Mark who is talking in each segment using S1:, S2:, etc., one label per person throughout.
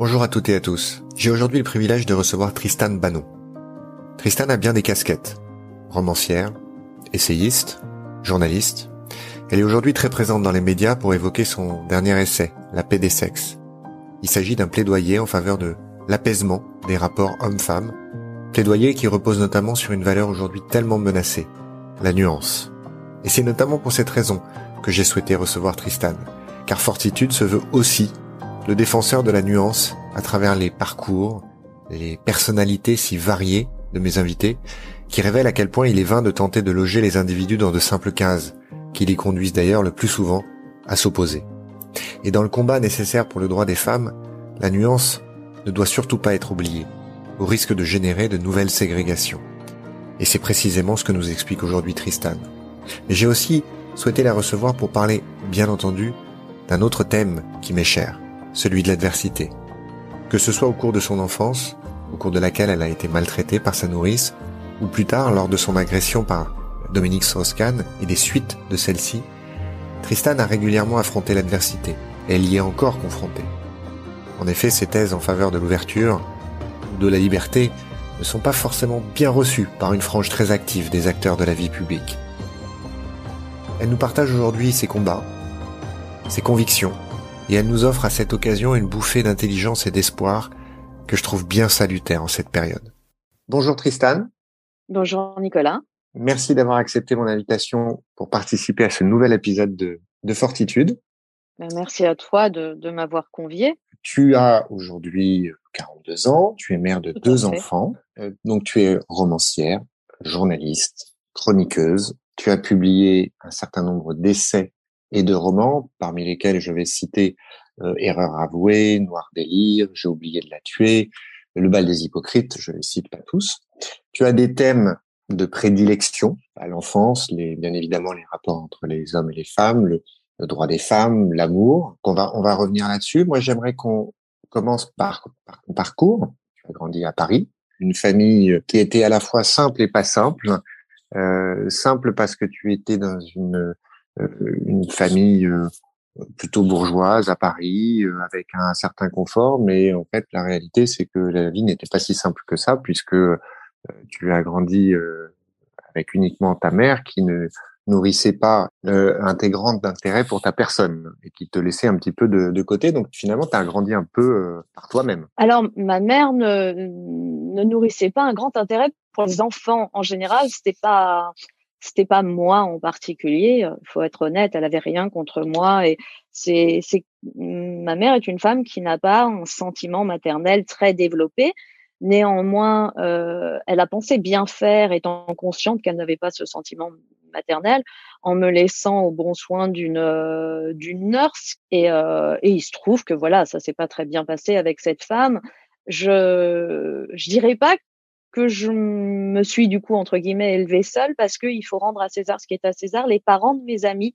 S1: Bonjour à toutes et à tous. J'ai aujourd'hui le privilège de recevoir Tristan Banon. Tristan a bien des casquettes. Romancière, essayiste, journaliste. Elle est aujourd'hui très présente dans les médias pour évoquer son dernier essai, La paix des sexes. Il s'agit d'un plaidoyer en faveur de l'apaisement des rapports hommes-femmes, plaidoyer qui repose notamment sur une valeur aujourd'hui tellement menacée, la nuance. Et c'est notamment pour cette raison que j'ai souhaité recevoir Tristan, car Fortitude se veut aussi le défenseur de la nuance à travers les parcours, les personnalités si variées de mes invités, qui révèlent à quel point il est vain de tenter de loger les individus dans de simples cases, qui les conduisent d'ailleurs le plus souvent à s'opposer. Et dans le combat nécessaire pour le droit des femmes, la nuance ne doit surtout pas être oubliée, au risque de générer de nouvelles ségrégations. Et c'est précisément ce que nous explique aujourd'hui Tristan. Mais j'ai aussi souhaité la recevoir pour parler, bien entendu, d'un autre thème qui m'est cher, celui de l'adversité. Que ce soit au cours de son enfance, au cours de laquelle elle a été maltraitée par sa nourrice, ou plus tard lors de son agression par Dominique Strauss-Kahn et des suites de celle-ci, Tristan a régulièrement affronté l'adversité, et elle y est encore confrontée. En effet, ses thèses en faveur de l'ouverture ou de la liberté ne sont pas forcément bien reçues par une frange très active des acteurs de la vie publique. Elle nous partage aujourd'hui ses combats, ses convictions, et elle nous offre à cette occasion une bouffée d'intelligence et d'espoir que je trouve bien salutaire en cette période. Bonjour Tristan.
S2: Bonjour Nicolas.
S1: Merci d'avoir accepté mon invitation pour participer à ce nouvel épisode de, de Fortitude.
S2: Ben, merci à toi de, de m'avoir convié.
S1: Tu as aujourd'hui 42 ans, tu es mère de deux enfants, euh, donc tu es romancière, journaliste, chroniqueuse. Tu as publié un certain nombre d'essais et de romans, parmi lesquels je vais citer euh, Erreur avouée, Noir délire, J'ai oublié de la tuer, Le bal des hypocrites, je les cite pas tous. Tu as des thèmes de prédilection à l'enfance, les, bien évidemment les rapports entre les hommes et les femmes, le, droit des femmes, l'amour. On va, on va revenir là-dessus. Moi, j'aimerais qu'on commence par, ton parcours. Tu as grandi à Paris, une famille qui était à la fois simple et pas simple. Euh, simple parce que tu étais dans une une famille euh, plutôt bourgeoise à Paris euh, avec un certain confort, mais en fait la réalité c'est que la vie n'était pas si simple que ça puisque tu as grandi avec uniquement ta mère qui ne nourrissait pas euh, intégrante d'intérêt pour ta personne et qui te laissait un petit peu de, de côté. Donc finalement, tu as grandi un peu par toi-même.
S2: Alors, ma mère ne, ne nourrissait pas un grand intérêt pour les enfants en général. C'était pas c'était pas moi en particulier. Euh, faut être honnête, elle avait rien contre moi et c'est, c'est, ma mère est une femme qui n'a pas un sentiment maternel très développé. Néanmoins, euh, elle a pensé bien faire, étant consciente qu'elle n'avait pas ce sentiment maternel, en me laissant au bon soin d'une euh, d'une nurse. Et, euh, et il se trouve que voilà, ça s'est pas très bien passé avec cette femme. Je je dirais pas que je me suis du coup entre guillemets élevée seule parce qu'il faut rendre à César ce qui est à César. Les parents de mes amis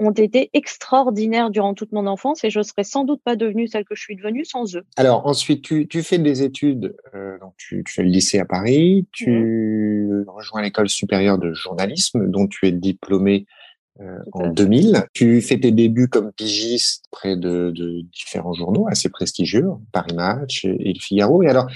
S2: ont été extraordinaires durant toute mon enfance et je serais sans doute pas devenue celle que je suis devenue sans eux.
S1: Alors ensuite, tu, tu fais des études, euh, donc tu, tu, fais le lycée à Paris, tu mmh. rejoins l'école supérieure de journalisme dont tu es diplômée euh, en 2000. Tu fais tes débuts comme pigiste près de, de différents journaux assez prestigieux, Paris Match et, et Le Figaro. Et alors,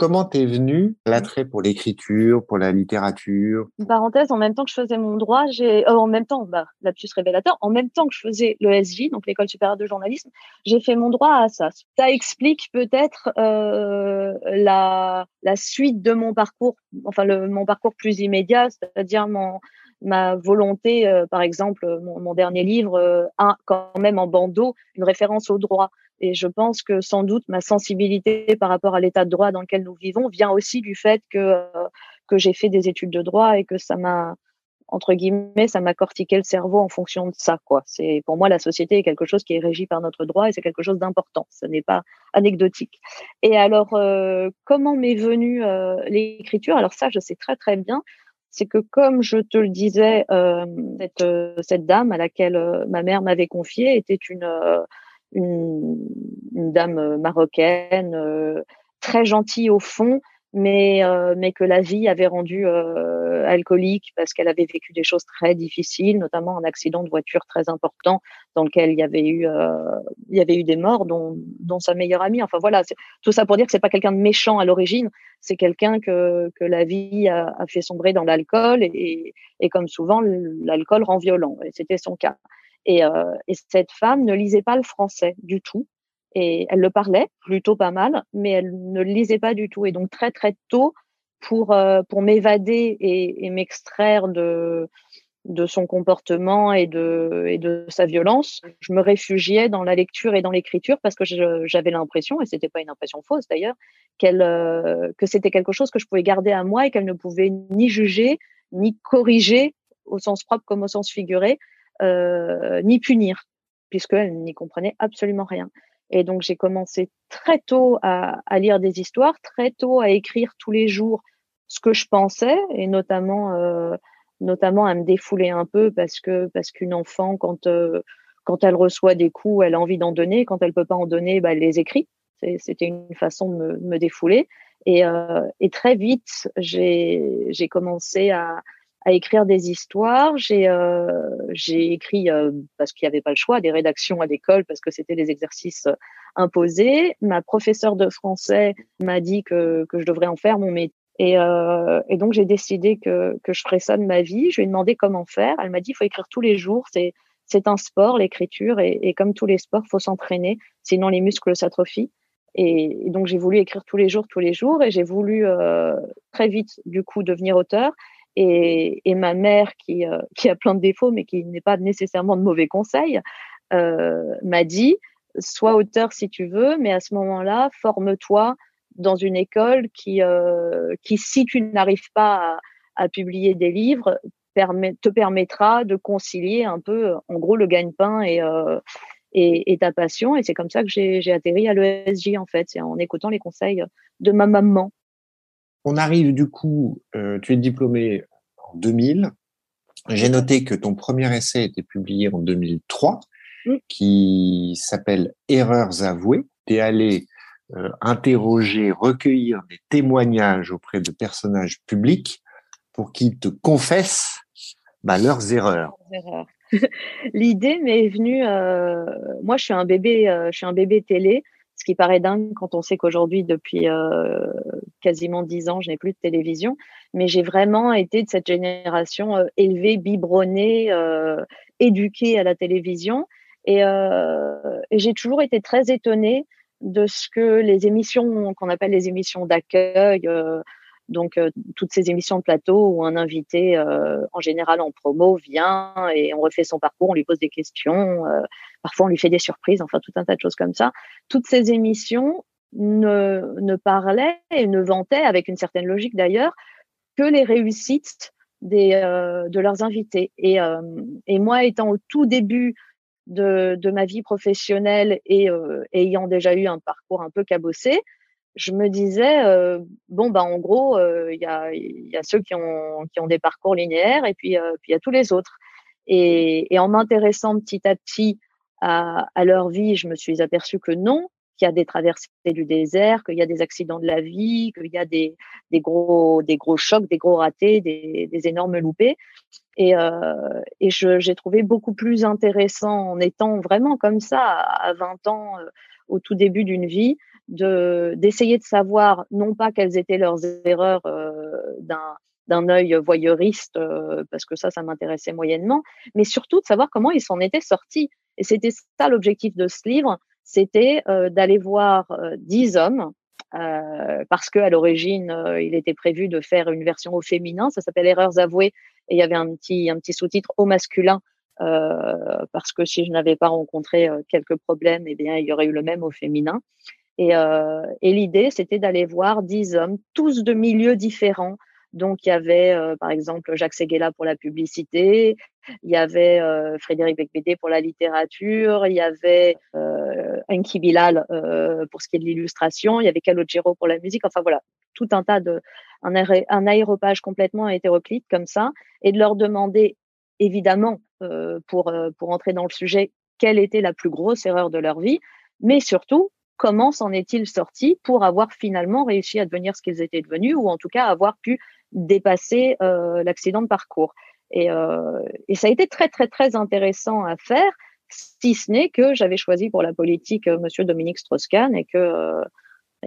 S1: Comment t'es venu l'attrait pour l'écriture, pour la littérature?
S2: Une parenthèse, en même temps que je faisais mon droit, j'ai, euh, en même temps, bah, lapsus révélateur, en même temps que je faisais l'ESJ, donc l'école supérieure de journalisme, j'ai fait mon droit à Assas. Ça explique peut-être euh, la, la suite de mon parcours, enfin le, mon parcours plus immédiat, c'est-à-dire mon ma volonté, euh, par exemple, mon, mon dernier livre a quand même en bandeau une référence au droit. Et je pense que sans doute ma sensibilité par rapport à l'état de droit dans lequel nous vivons vient aussi du fait que euh, que j'ai fait des études de droit et que ça m'a entre guillemets, ça m'a cortiqué le cerveau en fonction de ça, quoi. C'est pour moi la société est quelque chose qui est régi par notre droit et c'est quelque chose d'important. Ce n'est pas anecdotique. Et alors, euh, comment m'est venue euh, l'écriture? Alors ça, je sais très très bien. C'est que comme je te le disais, euh, cette, cette dame à laquelle ma mère m'avait confié était une une, une dame euh, marocaine, euh, très gentille au fond, mais euh, mais que la vie avait rendu euh, alcoolique parce qu'elle avait vécu des choses très difficiles, notamment un accident de voiture très important dans lequel il y avait eu euh, il y avait eu des morts, dont dont sa meilleure amie. Enfin voilà, tout ça pour dire que c'est pas quelqu'un de méchant à l'origine, c'est quelqu'un que que la vie a, a fait sombrer dans l'alcool et, et comme souvent l'alcool rend violent. Et c'était son cas. Et, euh, et cette femme ne lisait pas le français du tout et elle le parlait plutôt pas mal, mais elle ne le lisait pas du tout. Et donc très très tôt, pour euh, pour m'évader et, et m'extraire de de son comportement et de et de sa violence, je me réfugiais dans la lecture et dans l'écriture parce que j'avais l'impression, et c'était pas une impression fausse d'ailleurs, qu'elle euh, que c'était quelque chose que je pouvais garder à moi et qu'elle ne pouvait ni juger ni corriger au sens propre comme au sens figuré, ni punir puisqu'elle n'y comprenait absolument rien. Et donc, j'ai commencé très tôt à, lire des histoires, très tôt à écrire tous les jours ce que je pensais, et notamment, euh, notamment à me défouler un peu parce que parce qu'une enfant, quand euh, quand elle reçoit des coups, elle a envie d'en donner. Quand elle peut pas en donner, bah, elle les écrit. C'était une façon de me, défouler. Et, euh, et très vite, j'ai commencé à, à écrire des histoires. J'ai euh, j'ai écrit euh, parce qu'il n'y avait pas le choix des rédactions à l'école parce que c'était des exercices euh, imposés. Ma professeure de français m'a dit que que je devrais en faire mon métier. Et, euh, et donc j'ai décidé que que je ferais ça de ma vie. Je lui ai demandé comment faire. Elle m'a dit il faut écrire tous les jours. C'est c'est un sport l'écriture et, et, comme tous les sports faut s'entraîner sinon les muscles s'atrophient. Et, et donc j'ai voulu écrire tous les jours tous les jours et j'ai voulu euh, très vite du coup devenir auteur et, ma mère, qui, euh, qui a plein de défauts, mais qui n'est pas nécessairement de mauvais conseils, euh, m'a dit sois auteur si tu veux, mais à ce moment-là, forme-toi dans une école qui, euh, si tu n'arrives pas à, publier des livres, te permettra de concilier un peu, en gros, le gagne-pain et, ta passion. Et c'est comme ça que j'ai atterri à l'ESJ, en fait, en écoutant les conseils de ma maman.
S1: On arrive du coup, tu es diplômé en 2000. J'ai noté que ton premier essai était publié en 2003, mmh. qui s'appelle Erreurs avouées. Tu es allé euh, interroger, recueillir des témoignages auprès de personnages publics pour qu'ils te confessent bah, leurs erreurs.
S2: L'idée m'est venue. Euh, moi, je suis un bébé, euh, je suis un bébé télé ce qui paraît dingue quand on sait qu'aujourd'hui, depuis euh, quasiment dix ans, je n'ai plus de télévision, mais j'ai vraiment été de cette génération euh, élevée, biberonnée, euh, éduquée à la télévision, et, euh, et j'ai toujours été très étonnée de ce que les émissions qu'on appelle les émissions d'accueil, euh, donc euh, toutes ces émissions de plateau où un invité, euh, en général en promo, vient et on refait son parcours, on lui pose des questions, euh, parfois on lui fait des surprises, enfin tout un tas de choses comme ça. Toutes ces émissions ne, parlaient et ne vantaient, avec une certaine logique d'ailleurs, que les réussites de leurs invités. Et, moi, étant au tout début de ma vie professionnelle et ayant déjà eu un parcours un peu cabossé, je me disais euh, bon bah en gros il y, a, ceux qui ont qui ont des parcours linéaires et puis puis il y a tous les autres. Et, en m'intéressant petit à petit à, leur vie je me suis aperçue que non qu'il y a des traversées du désert qu'il y a des accidents de la vie qu'il y a des, des gros des gros chocs des gros ratés des, énormes loupés. Et, euh, et j'ai trouvé beaucoup plus intéressant en étant vraiment comme ça à 20 ans au tout début d'une vie d'essayer de savoir non pas quelles étaient leurs erreurs euh, d'un d'un œil voyeuriste euh, parce que ça ça m'intéressait moyennement mais surtout de savoir comment ils s'en étaient sortis. Et c'était ça l'objectif de ce livre c'était euh, d'aller voir euh, dix hommes euh, parce que à l'origine euh, il était prévu de faire une version au féminin. Ça s'appelle erreurs avouées. Et il y avait un petit un petit sous-titre au masculin parce que si je n'avais pas rencontré quelques problèmes, eh bien, il y aurait eu le même au féminin. Et, euh, et l'idée, c'était d'aller voir dix hommes, tous de milieux différents. Donc, il y avait, euh, par exemple, Jacques Seguela pour la publicité, il y avait euh, Frédéric Becbédé pour la littérature, il y avait Enki Bilal pour ce qui est de l'illustration, il y avait Calogero pour la musique. Enfin, voilà, tout un tas de... Un, un aéropage complètement hétéroclite comme ça, et de leur demander, évidemment, pour, pour entrer dans le sujet, quelle était la plus grosse erreur de leur vie, mais surtout, comment s'en est-il sorti pour avoir finalement réussi à devenir ce qu'ils étaient devenus ou en tout cas avoir pu dépasser euh, l'accident de parcours. Et, euh, et, ça a été très très très intéressant à faire, si ce n'est que j'avais choisi pour la politique euh, Monsieur Dominique Strauss-Kahn et que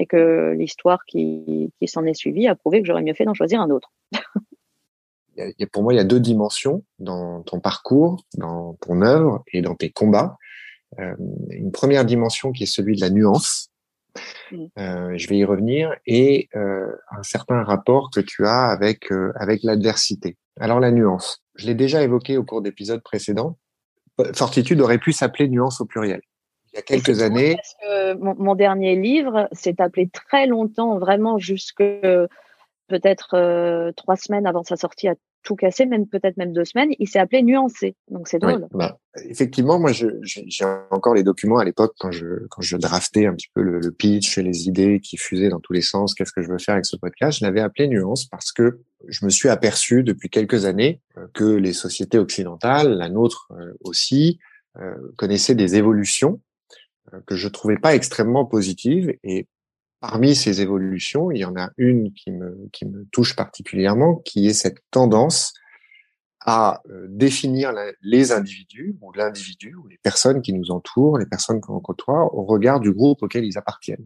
S2: que l'histoire qui, qui s'en est suivie a prouvé que j'aurais mieux fait d'en choisir un autre.
S1: pour moi, il y a deux dimensions dans ton parcours, dans ton œuvre et dans tes combats. Euh, une première dimension qui est celui de la nuance. Mm. Euh, je vais y revenir et euh, un certain rapport que tu as avec euh, avec l'adversité. Alors la nuance, je l'ai déjà évoqué au cours d'épisodes précédents. Fortitude aurait pu s'appeler nuance au pluriel. Il y a quelques années.
S2: Parce que mon, mon, dernier livre s'est appelé très longtemps, vraiment jusque peut-être trois semaines avant sa sortie à tout casser, même peut-être même deux semaines, il s'est appelé Nuancé. Donc c'est drôle.
S1: bah, effectivement, moi j'ai encore les documents à l'époque quand je quand je draftais un petit peu le, le, pitch et les idées qui fusaient dans tous les sens. Qu'est-ce que je veux faire avec ce podcast Je l'avais appelé Nuance parce que je me suis aperçu depuis quelques années euh, que les sociétés occidentales, la nôtre euh, aussi, euh, connaissaient des évolutions que je trouvais pas extrêmement positives et Parmi ces évolutions, il y en a une qui me, qui me touche particulièrement, qui est cette tendance à euh, définir les individus ou l'individu ou les personnes qui nous entourent, les personnes qu'on côtoie au regard du groupe auquel ils appartiennent.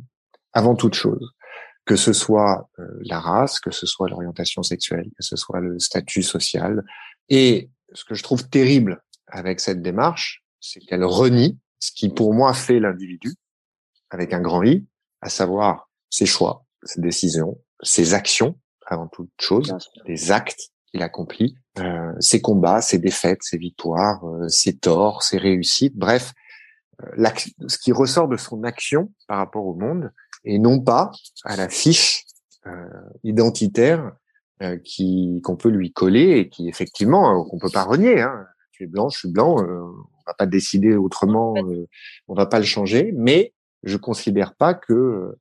S1: Avant toute chose, que ce soit euh, la race, que ce soit l'orientation sexuelle, que ce soit le statut social. Et ce que je trouve terrible avec cette démarche, c'est qu'elle renie ce qui pour moi fait l'individu avec un grand I, à savoir ses choix, ses décisions, ses actions, avant toute chose, les actes qu'il accomplit, euh, ses combats, ses défaites, ses victoires, euh, ses torts, ses réussites, bref, euh, ce qui ressort de son action par rapport au monde, et non pas à la fiche euh, identitaire euh, qui qu'on peut lui coller et qui effectivement qu'on peut pas renier. Hein. Tu es blanc, je suis blanc, on va pas décider autrement, on va pas le changer, mais je considère pas que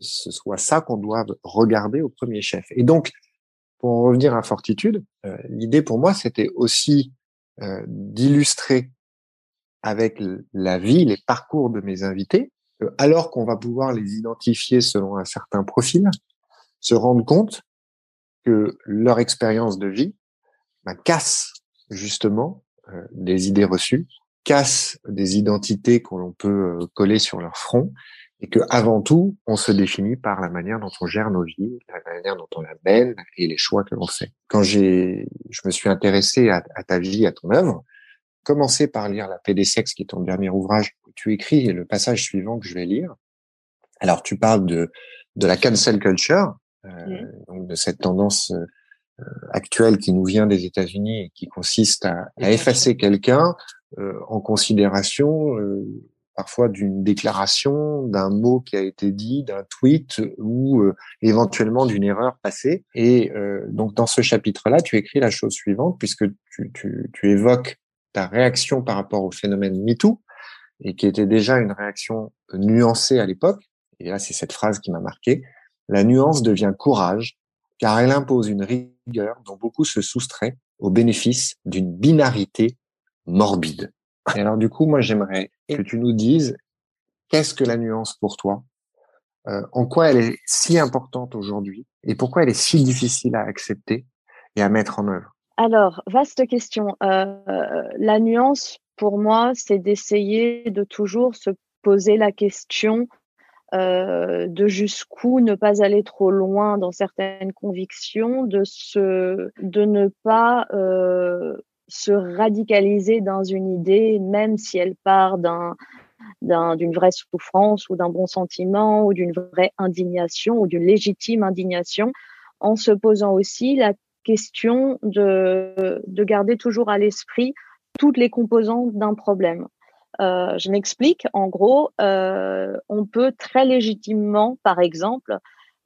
S1: ce soit ça qu'on doit regarder au premier chef. Et donc, pour en revenir à Fortitude, euh, l'idée pour moi, c'était aussi euh, d'illustrer avec la vie, les parcours de mes invités, alors qu'on va pouvoir les identifier selon un certain profil, se rendre compte que leur expérience de vie bah, casse justement euh, des idées reçues, casse des identités qu'on peut coller sur leur front et que avant tout, on se définit par la manière dont on gère nos vies, la manière dont on la mène et les choix que l'on fait. Quand j'ai, je me suis intéressé à, ta vie, à ton œuvre, commencé par lire La paix des sexes, qui est ton dernier ouvrage, où tu écris le passage suivant que je vais lire. Alors, tu parles de de la cancel culture, euh, donc de cette tendance euh, actuelle qui nous vient des États-Unis et qui consiste à, à effacer quelqu'un euh, en considération euh, parfois d'une déclaration, d'un mot qui a été dit, d'un tweet ou euh, éventuellement d'une erreur passée. Et euh, donc dans ce chapitre-là, tu écris la chose suivante, puisque tu, tu, tu, évoques ta réaction par rapport au phénomène MeToo, et qui était déjà une réaction nuancée à l'époque. Et là, c'est cette phrase qui m'a marqué. La nuance devient courage, car elle impose une rigueur dont beaucoup se soustraient au bénéfice d'une binarité morbide. Et alors du coup, moi j'aimerais que tu nous dises qu'est-ce que la nuance pour toi, euh, en quoi elle est si importante aujourd'hui et pourquoi elle est si difficile à accepter et à mettre en œuvre?
S2: Alors, vaste question. Euh, la nuance pour moi, c'est d'essayer de toujours se poser la question euh, de jusqu'où ne pas aller trop loin dans certaines convictions, de se, de ne pas euh, se radicaliser dans une idée, même si elle part d'un d'une vraie souffrance ou d'un bon sentiment ou d'une vraie indignation ou d'une légitime indignation, en se posant aussi la question de, de garder toujours à l'esprit toutes les composantes d'un problème. Euh, je m'explique. En gros, euh, on peut très légitimement, par exemple,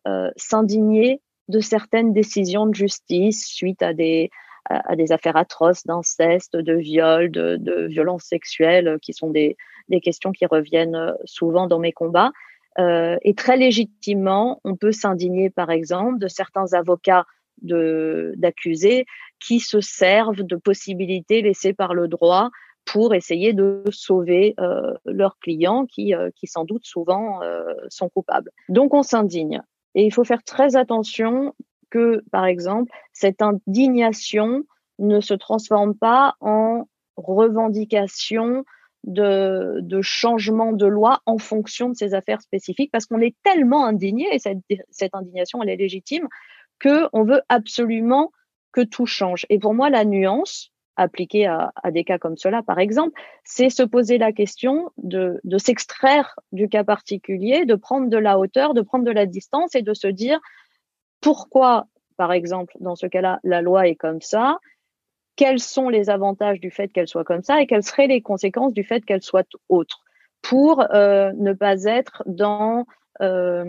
S2: euh, s'indigner de certaines décisions de justice suite à des à, des affaires atroces d'inceste, de viol, de, de violences sexuelles, euh, qui sont des, des questions qui reviennent euh, souvent dans mes combats. Euh, et très légitimement, on peut s'indigner, par exemple, de certains avocats d'accusés qui se servent de possibilités laissées par le droit pour essayer de sauver euh, leurs clients qui, euh, qui sans doute souvent euh, sont coupables. Donc on s'indigne. Et il faut faire très attention que, par exemple, cette indignation ne se transforme pas en revendication de, changement de loi en fonction de ces affaires spécifiques, parce qu'on est tellement indigné, et cette, indignation, elle est légitime, qu'on veut absolument que tout change. Et pour moi, la nuance, appliquée à, des cas comme cela, par exemple, c'est se poser la question de s'extraire du cas particulier, de prendre de la hauteur, de prendre de la distance et de se dire pourquoi, par exemple, dans ce cas-là, la loi est comme ça, quels sont les avantages du fait qu'elle soit comme ça et quelles seraient les conséquences du fait qu'elle soit autre pour euh, ne pas être dans euh,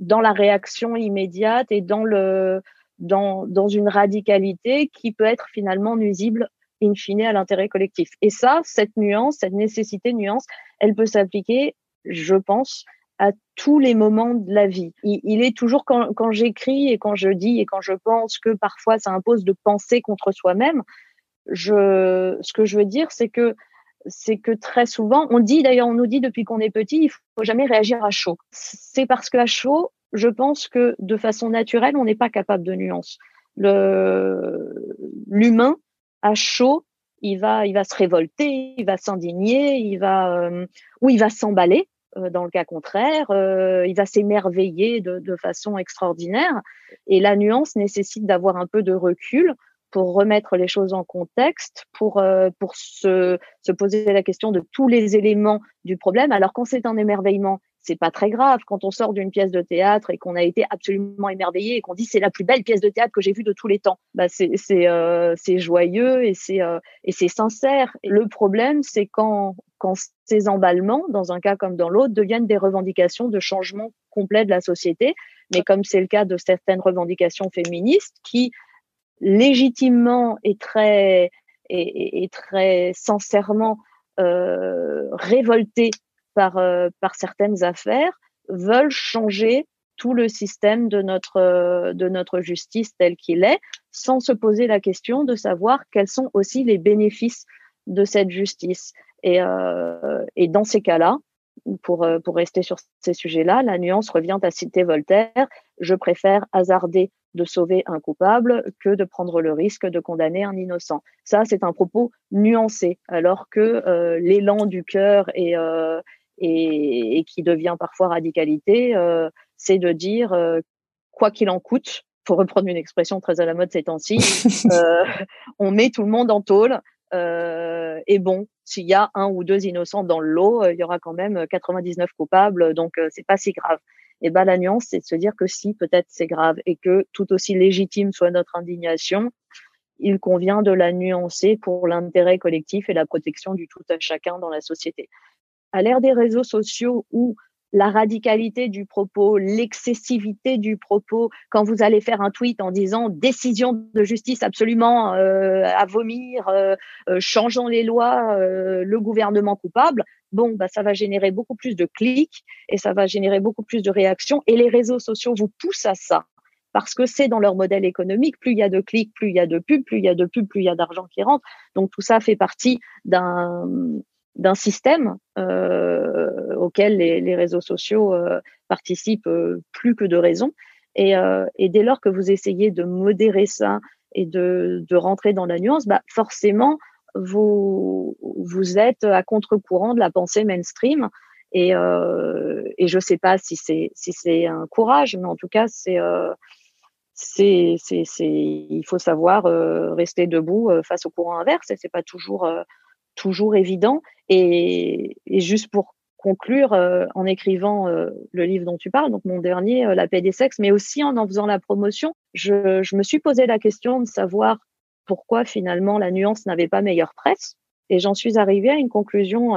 S2: dans la réaction immédiate et dans le une radicalité qui peut être finalement nuisible in fine à l'intérêt collectif. Et ça, cette nuance, cette nécessité de nuance, elle peut s'appliquer, je pense, à tous les moments de la vie. Il, est toujours quand, quand j'écris et quand je dis et quand je pense que parfois ça impose de penser contre soi-même, je, ce que je veux dire, c'est que c'est que très souvent, on dit d'ailleurs, on nous dit depuis qu'on est petit, il faut jamais réagir à chaud. C'est parce qu'à chaud, je pense que de façon naturelle, on n'est pas capable de nuance. L'humain, à chaud, il va, il va se révolter, il va s'indigner, il va, euh, ou il va s'emballer. Euh, dans le cas contraire, euh, il va s'émerveiller de, façon extraordinaire. Et la nuance nécessite d'avoir un peu de recul pour remettre les choses en contexte, pour, euh, pour se, se poser la question de tous les éléments du problème. Alors quand c'est un émerveillement, c'est pas très grave. Quand on sort d'une pièce de théâtre et qu'on a été absolument émerveillé et qu'on dit c'est la plus belle pièce de théâtre que j'ai vue de tous les temps, bah c'est c'est euh, c'est joyeux et c'est euh, et c'est sincère. le problème, c'est quand quand ces emballements, dans un cas comme dans l'autre, deviennent des revendications de changement complet de la société. Mais comme c'est le cas de certaines revendications féministes qui légitimement et très et, et très sincèrement euh, révoltés par euh, par certaines affaires veulent changer tout le système de notre de notre justice tel qu'il est sans se poser la question de savoir quels sont aussi les bénéfices de cette justice et euh, et dans ces cas-là pour pour rester sur ces sujets-là la nuance revient à citer Voltaire je préfère hasarder de sauver un coupable que de prendre le risque de condamner un innocent. Ça, c'est un propos nuancé, alors que euh, l'élan du cœur et, euh, et, et, qui devient parfois radicalité, euh, c'est de dire euh, quoi qu'il en coûte, pour reprendre une expression très à la mode ces temps-ci, euh, on met tout le monde en tôle. et bon, s'il y a un ou deux innocents dans le lot, il y aura quand même 99 coupables, donc c'est pas si grave et ben la nuance, c'est de se dire que si peut-être c'est grave et que tout aussi légitime soit notre indignation, il convient de la nuancer pour l'intérêt collectif et la protection du tout à chacun dans la société. À l'ère des réseaux sociaux où la radicalité du propos, l'excessivité du propos. Quand vous allez faire un tweet en disant décision de justice absolument euh, à vomir, euh, euh, changeons les lois, le gouvernement coupable, bon, bah, ça va générer beaucoup plus de clics et ça va générer beaucoup plus de réactions. Et les réseaux sociaux vous poussent à ça parce que c'est dans leur modèle économique. Plus il y a de clics, plus il y a de pubs, plus il y a de pubs, plus il y a d'argent qui rentre. Donc tout ça fait partie d'un d'un système euh, auquel les, les, réseaux sociaux euh, participent euh, plus que de raison. Et, euh, et, dès lors que vous essayez de modérer ça et de, de rentrer dans la nuance, bah forcément, vous, vous êtes à contre-courant de la pensée mainstream. Et, euh, et je ne sais pas si c'est si c'est un courage, mais en tout cas, c'est c'est c'est il faut savoir rester debout face au courant inverse. Et c'est pas toujours toujours évident. Et, et juste pour conclure, euh, en écrivant euh, le livre dont tu parles, donc mon dernier, euh, La paix des sexes, mais aussi en en faisant la promotion, je, je me suis posé la question de savoir pourquoi finalement la nuance n'avait pas meilleure presse. Et j'en suis arrivée à une conclusion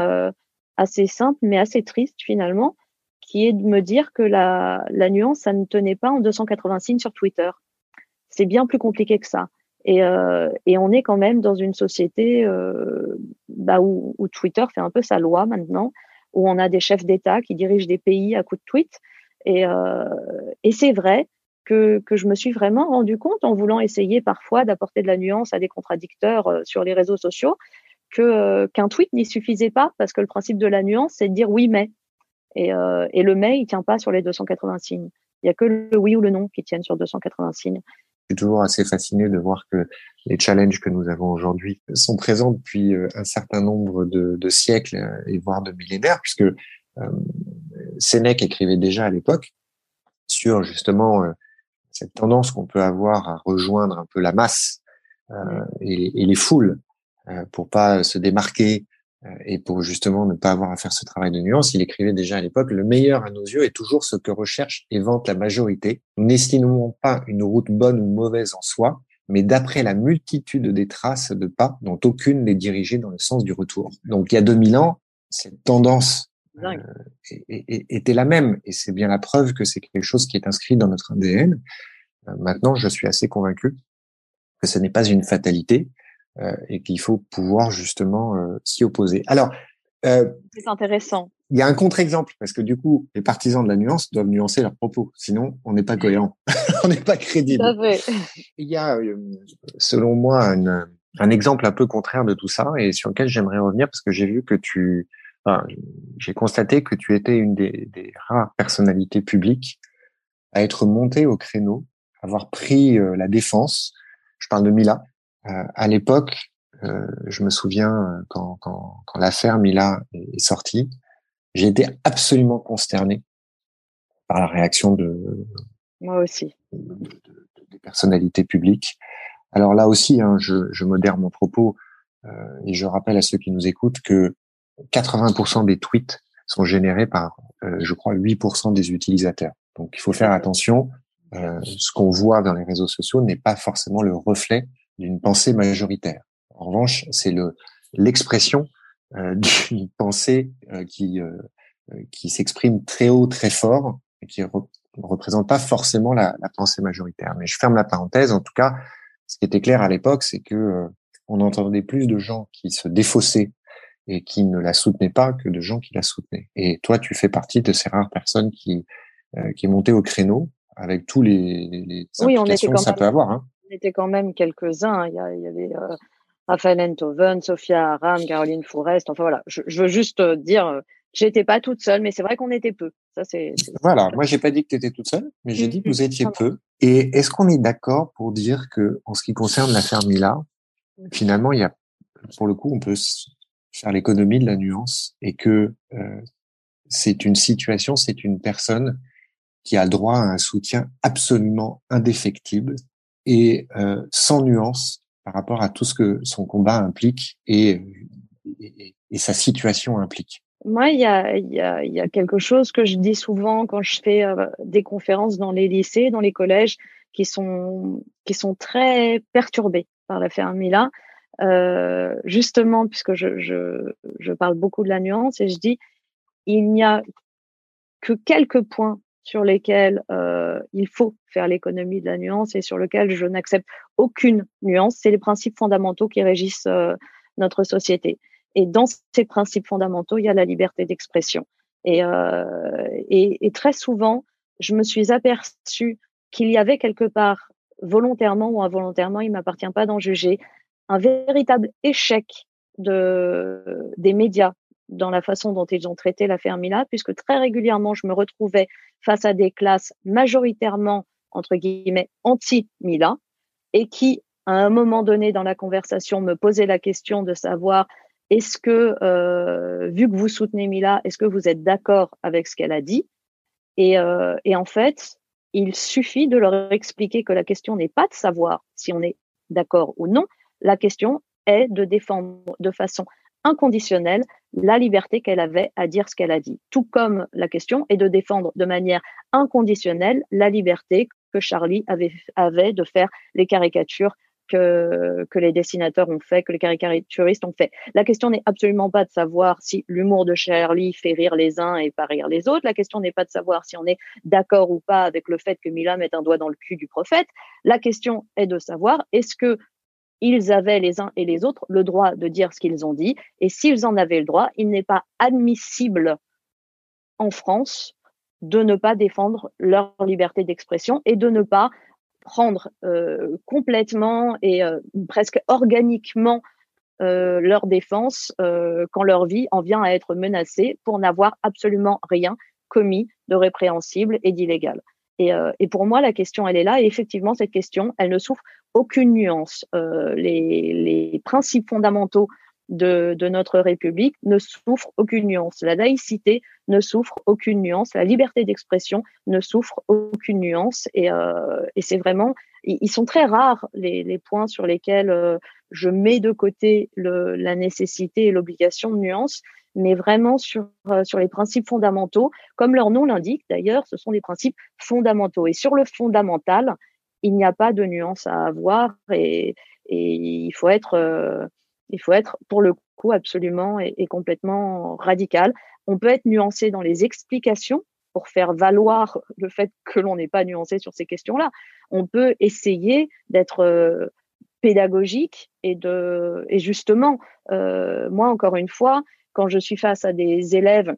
S2: assez simple, mais assez triste finalement, qui est de me dire que la, la nuance, ça ne tenait pas en 280 signes sur Twitter. C'est bien plus compliqué que ça. Et, euh, et, on est quand même dans une société euh, bah où, Twitter fait un peu sa loi maintenant, où on a des chefs d'État qui dirigent des pays à coups de tweets. Et, euh, c'est vrai que, je me suis vraiment rendu compte en voulant essayer parfois d'apporter de la nuance à des contradicteurs sur les réseaux sociaux, que qu'un tweet n'y suffisait pas parce que le principe de la nuance, c'est de dire oui mais. Et, le mais, il tient pas sur les 280 signes. Il y a que le oui ou le non qui tiennent sur 280 signes.
S1: Je suis toujours assez fasciné de voir que les challenges que nous avons aujourd'hui sont présents depuis un certain nombre de, siècles et voire de millénaires, puisque euh, Sénèque écrivait déjà à l'époque sur justement euh, cette tendance qu'on peut avoir à rejoindre un peu la masse euh, et, et, les foules pour pas se démarquer et pour justement ne pas avoir à faire ce travail de nuance, il écrivait déjà à l'époque, le meilleur à nos yeux est toujours ce que recherche et vante la majorité. Nous n'estimons pas une route bonne ou mauvaise en soi, mais d'après la multitude des traces de pas dont aucune n'est dirigée dans le sens du retour. Donc il y a 2000 ans, cette tendance euh, était la même. Et c'est bien la preuve que c'est quelque chose qui est inscrit dans notre ADN. Euh, maintenant, je suis assez convaincu que ce n'est pas une fatalité euh, et qu'il faut pouvoir justement s'y opposer. Alors,
S2: c'est intéressant.
S1: Il y a un contre-exemple parce que du coup, les partisans de la nuance doivent nuancer leurs propos, sinon on n'est pas cohérent, on n'est pas crédible. Il y a, selon moi, un exemple un peu contraire de tout ça et sur lequel j'aimerais revenir parce que j'ai vu que tu j'ai constaté que tu étais une des, rares personnalités publiques à être montée au créneau, avoir pris euh, la défense. Je parle de Mila. Euh, à l'époque, euh, je me souviens quand, quand, quand l'affaire Mila est, sortie, j'ai été absolument consterné par la réaction de
S2: moi aussi
S1: des personnalités publiques. Alors là aussi, hein, je, je modère mon propos et je rappelle à ceux qui nous écoutent que 80% des tweets sont générés par, euh, je crois, 8% des utilisateurs. Donc, il faut faire attention. Euh, ce qu'on voit dans les réseaux sociaux n'est pas forcément le reflet d'une pensée majoritaire. En revanche, c'est le l'expression euh, d'une pensée euh, qui euh, qui s'exprime très haut, très fort, et qui ne représente pas forcément la, la, pensée majoritaire. Mais je ferme la parenthèse. En tout cas, ce qui était clair à l'époque, c'est que on entendait plus de gens qui se défaussaient et qui ne la soutenaient pas que de gens qui la soutenaient. Et toi, tu fais partie de ces rares personnes qui euh, qui est montée au créneau avec tous les, les oui, on était quand ça peut avoir. Hein.
S2: On était quand même quelques-uns. Il y, il y avait euh, Raphaël Enthoven, Sophia Aram, Caroline Fourest. Enfin voilà, je, je veux juste euh, dire, euh, j'étais pas toute seule, mais c'est vrai qu'on était peu. Ça c'est.
S1: Voilà, moi j'ai pas dit que tu étais toute seule, mais j'ai dit que vous étiez peu. Et est-ce qu'on est, d'accord pour dire que en ce qui concerne l'affaire Mila, finalement il y a, pour le coup, on peut faire l'économie de la nuance et que euh, c'est une situation, c'est une personne qui a droit à un soutien absolument indéfectible et euh, sans nuance par rapport à tout ce que son combat implique et, sa situation implique.
S2: Moi, il y a, quelque chose que je dis souvent quand je fais euh, des conférences dans les lycées, dans les collèges, qui sont, qui sont très perturbés par l'affaire Mila. Euh, justement, puisque je, je, parle beaucoup de la nuance, et je dis, il n'y a que quelques points sur lesquels euh, il faut faire l'économie de la nuance et sur lesquels je n'accepte aucune nuance. C'est les principes fondamentaux qui régissent euh, notre société. Et dans ces principes fondamentaux, il y a la liberté d'expression. Et, euh, et, très souvent, je me suis aperçue qu'il y avait quelque part, volontairement ou involontairement, il m'appartient pas d'en juger, un véritable échec de, des médias dans la façon dont ils ont traité l'affaire Mila, puisque très régulièrement, je me retrouvais face à des classes majoritairement, entre guillemets, anti-Mila, et qui, à un moment donné dans la conversation, me posaient la question de savoir est-ce que, euh, vu que vous soutenez Mila, est-ce que vous êtes d'accord avec ce qu'elle a dit? Et, euh, et en fait, il suffit de leur expliquer que la question n'est pas de savoir si on est d'accord ou non, la question est de défendre de façon inconditionnelle la liberté qu'elle avait à dire ce qu'elle a dit. Tout comme la question est de défendre de manière inconditionnelle la liberté que Charlie avait, avait de faire les caricatures que, que les dessinateurs ont fait, que les caricaturistes ont fait. La question n'est absolument pas de savoir si l'humour de Charlie fait rire les uns et pas rire les autres. La question n'est pas de savoir si on est d'accord ou pas avec le fait que Mila mette un doigt dans le cul du prophète. La question est de savoir est-ce que ils avaient les uns et les autres le droit de dire ce qu'ils ont dit. Et s'ils en avaient le droit, il n'est pas admissible en France de ne pas défendre leur liberté d'expression et de ne pas prendre euh, complètement et euh, presque organiquement leur défense quand leur vie en vient à être menacée pour n'avoir absolument rien commis de répréhensible et d'illégal. Et, et, pour moi, la question, elle est là. Et effectivement, cette question, elle ne souffre aucune nuance. les, les principes fondamentaux de, de, notre République ne souffre aucune nuance. La laïcité ne souffre aucune nuance. La liberté d'expression ne souffre aucune nuance. Et, euh, et c'est vraiment, ils sont très rares les, les points sur lesquels euh, je mets de côté le, la nécessité et l'obligation de nuance, mais vraiment sur, euh, sur les principes fondamentaux. Comme leur nom l'indique, d'ailleurs, ce sont des principes fondamentaux. Et sur le fondamental, il n'y a pas de nuance à avoir et, et il faut être euh, il faut être, pour le coup, absolument et, complètement radical. On peut être nuancé dans les explications pour faire valoir le fait que l'on n'est pas nuancé sur ces questions-là. On peut essayer d'être euh, pédagogique et de et justement, euh, moi encore une fois, quand je suis face à des élèves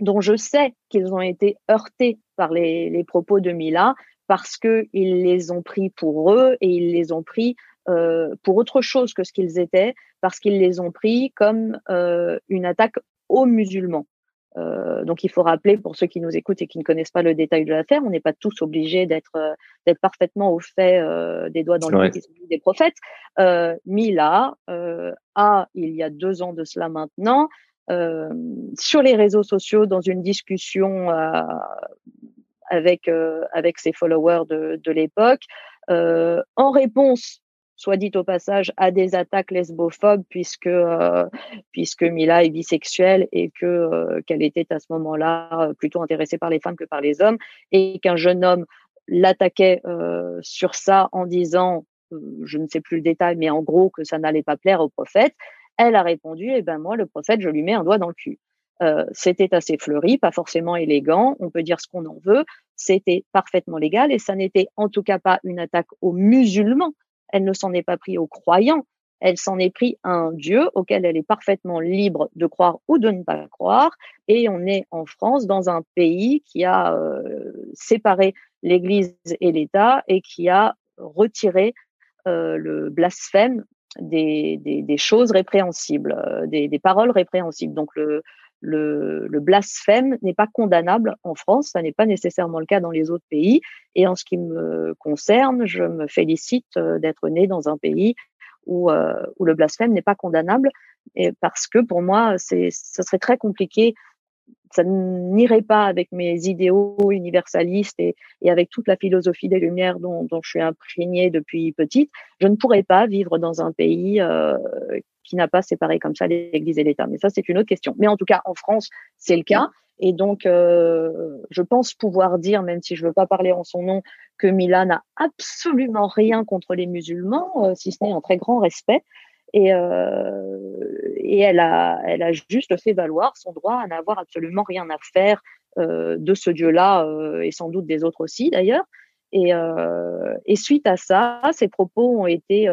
S2: dont je sais qu'ils ont été heurtés par les, les propos de Mila parce qu'ils les ont pris pour eux et ils les ont pris euh, pour autre chose que ce qu'ils étaient, parce qu'ils les ont pris comme euh, une attaque aux musulmans. Euh, donc il faut rappeler pour ceux qui nous écoutent et qui ne connaissent pas le détail de l'affaire, on n'est pas tous obligés d'être euh, d'être parfaitement au fait euh, des doigts dans le des prophètes. Mila a il y a deux ans de cela maintenant sur les réseaux sociaux dans une discussion avec avec ses followers de, de l'époque en réponse soit dit au passage, à des attaques lesbophobes puisque euh, puisque Mila est bisexuelle et que euh, qu'elle était à ce moment-là euh, plutôt intéressée par les femmes que par les hommes et qu'un jeune homme l'attaquait sur ça en disant je ne sais plus le détail mais en gros que ça n'allait pas plaire au prophète elle a répondu eh ben moi le prophète je lui mets un doigt dans le cul. C'était assez fleuri, pas forcément élégant, on peut dire ce qu'on en veut, c'était parfaitement légal et ça n'était en tout cas pas une attaque aux musulmans, elle ne s'en est pas pris aux croyants, elle s'en est pris à un Dieu auquel elle est parfaitement libre de croire ou de ne pas croire. Et on est en France, dans un pays qui a euh, séparé l'Église et l'État et qui a retiré euh, le blasphème des, choses répréhensibles, euh, des, des, paroles répréhensibles. Donc le, le, le blasphème n'est pas condamnable en France, ça n'est pas nécessairement le cas dans les autres pays. Et en ce qui me concerne, je me félicite euh, d'être né dans un pays où, euh, où le blasphème n'est pas condamnable, et parce que pour moi, ce serait très compliqué ça n'irait pas avec mes idéaux universalistes et, et, avec toute la philosophie des Lumières dont, dont, je suis imprégnée depuis petite. Je ne pourrais pas vivre dans un pays euh, qui n'a pas séparé comme ça l'Église et l'État. Mais ça, c'est une autre question. Mais en tout cas, en France, c'est le cas. Et donc, euh, je pense pouvoir dire, même si je ne veux pas parler en son nom, que Mila n'a absolument rien contre les musulmans, euh, si ce n'est un très grand respect. Et, euh, et elle, a, elle a juste fait valoir son droit à n'avoir absolument rien à faire de ce Dieu-là, et sans doute des autres aussi d'ailleurs. Et, suite à ça, ses propos ont été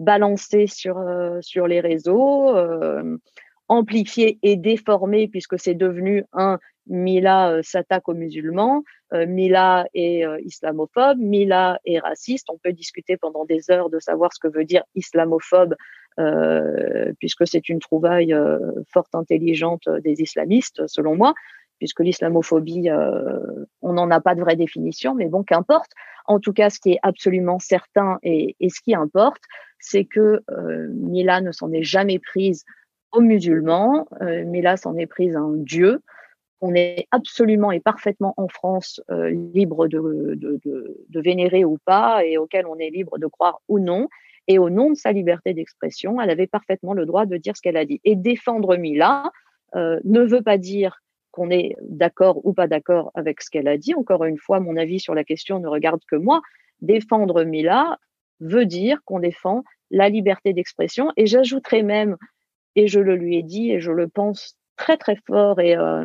S2: balancé sur, euh, sur les réseaux, euh, amplifié et déformé puisque c'est devenu un Mila euh, s'attaque aux musulmans, Mila est islamophobe, Mila est raciste. On peut discuter pendant des heures de savoir ce que veut dire islamophobe, puisque c'est une trouvaille fort intelligente des islamistes, selon moi puisque l'islamophobie, euh, on n'en a pas de vraie définition, mais bon, qu'importe. En tout cas, ce qui est absolument certain et, ce qui importe, c'est que euh, Mila ne s'en est jamais prise aux musulmans, euh, Mila s'en est prise à un Dieu. On est absolument et parfaitement en France libre de, vénérer ou pas, et auquel on est libre de croire ou non. Et au nom de sa liberté d'expression, elle avait parfaitement le droit de dire ce qu'elle a dit. Et défendre Mila ne veut pas dire qu'on est d'accord ou pas d'accord avec ce qu'elle a dit. Encore une fois, mon avis sur la question ne regarde que moi. Défendre Mila veut dire qu'on défend la liberté d'expression. Et j'ajouterais même, et je le lui ai dit, et je le pense très très fort, euh,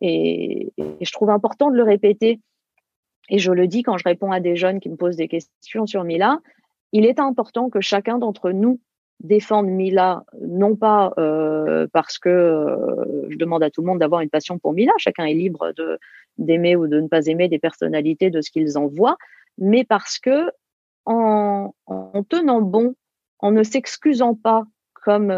S2: et, et, je trouve important de le répéter, et je le dis quand je réponds à des jeunes qui me posent des questions sur Mila, il est important que chacun d'entre nous défendre Mila, non pas euh, parce que euh, je demande à tout le monde d'avoir une passion pour Mila, chacun est libre de d'aimer ou de ne pas aimer des personnalités de ce qu'ils en voient, mais parce que en, en tenant bon, en ne s'excusant pas comme,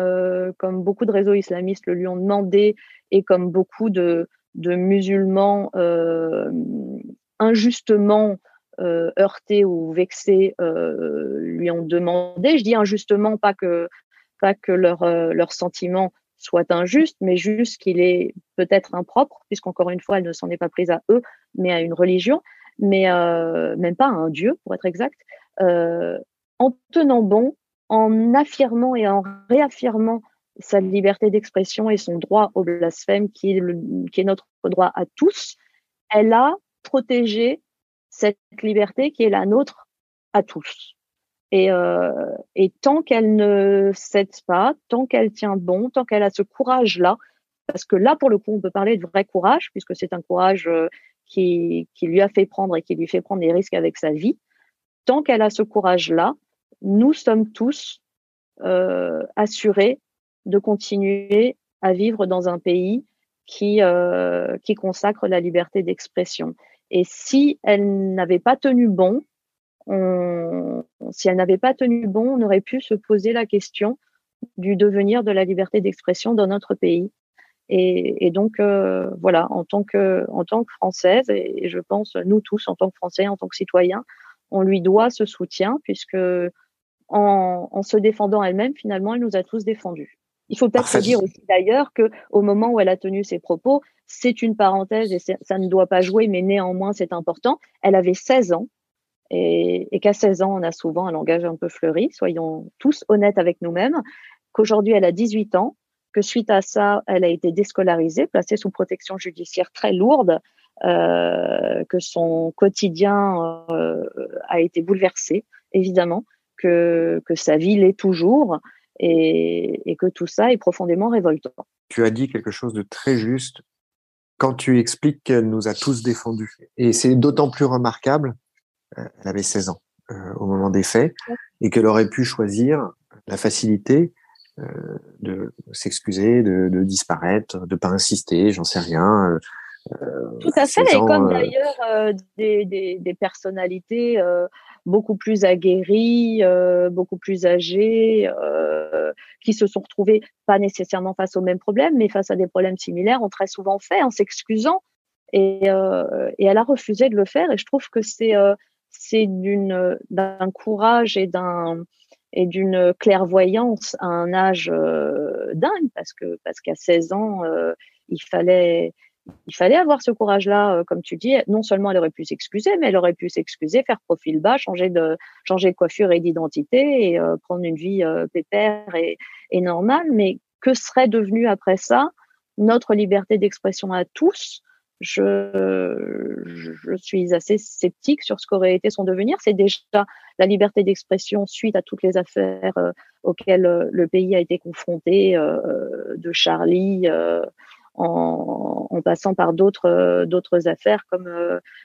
S2: comme beaucoup de réseaux islamistes le lui ont demandé et comme beaucoup de, de musulmans injustement heurtés ou vexés lui ont demandé. Je dis injustement, pas que, pas que leur, leur sentiment soit injuste, mais juste qu'il est peut-être impropre, puisqu'encore une fois, elle ne s'en est pas prise à eux, mais à une religion, mais euh, même pas à un Dieu, pour être exact, euh, en tenant bon, en affirmant et en réaffirmant sa liberté d'expression et son droit au blasphème, qui est, qui est notre droit à tous, elle a protégé cette liberté qui est la nôtre à tous. Et, euh, et tant qu'elle ne cède pas, tant qu'elle tient bon, tant qu'elle a ce courage-là, parce que là, pour le coup, on peut parler de vrai courage, puisque c'est un courage euh, qui, qui lui a fait prendre et qui lui fait prendre des risques avec sa vie. Tant qu'elle a ce courage-là, nous sommes tous euh, assurés de continuer à vivre dans un pays qui, euh, qui consacre la liberté d'expression. Et si elle n'avait pas tenu bon, on, si elle n'avait pas tenu bon, on aurait pu se poser la question du devenir de la liberté d'expression dans notre pays. Et, et donc euh, voilà, en tant que en tant que française, et, je pense nous tous en tant que Français, en tant que citoyens, on lui doit ce soutien puisque en, en se défendant elle-même, finalement, elle nous a tous défendus. Il faut peut-être dire aussi d'ailleurs que au moment où elle a tenu ses propos, c'est une parenthèse et ça ne doit pas jouer, mais néanmoins c'est important. Elle avait 16 ans et, qu'à 16 ans, on a souvent un langage un peu fleuri, soyons tous honnêtes avec nous-mêmes, qu'aujourd'hui elle a 18 ans, que suite à ça, elle a été déscolarisée, placée sous protection judiciaire très lourde, euh, que son quotidien euh, a été bouleversé, évidemment, que, que sa vie l'est toujours, et, et que tout ça est profondément révoltant.
S1: Tu as dit quelque chose de très juste quand tu expliques qu'elle nous a tous défendus. Et c'est d'autant plus remarquable euh, elle avait 16 ans euh, au moment des faits, et qu'elle aurait pu choisir la facilité euh, de s'excuser, de, de, disparaître, de pas insister, j'en sais rien.
S2: Tout à fait, et comme d'ailleurs des, des, des, personnalités beaucoup plus aguerries, beaucoup plus âgées, qui se sont retrouvées pas nécessairement face aux mêmes problèmes, mais face à des problèmes similaires, ont très souvent fait en s'excusant. Et, et, elle a refusé de le faire. Et je trouve que c'est c'est d'un courage et d'un et d'une clairvoyance à un âge euh, dingue parce que parce qu'à 16 ans euh, il fallait il fallait avoir ce courage-là, euh, comme tu dis. Non seulement elle aurait pu s'excuser, mais elle aurait pu s'excuser, faire profil bas, changer de coiffure et d'identité et prendre une vie pépère et, normale. Mais que serait devenu après ça notre liberté d'expression à tous? Je, je suis assez sceptique sur ce qu'aurait été son devenir. C'est déjà la liberté d'expression suite à toutes les affaires euh, auxquelles euh, le pays a été confronté, euh, de Charlie. En, en, passant par d'autres d'autres affaires comme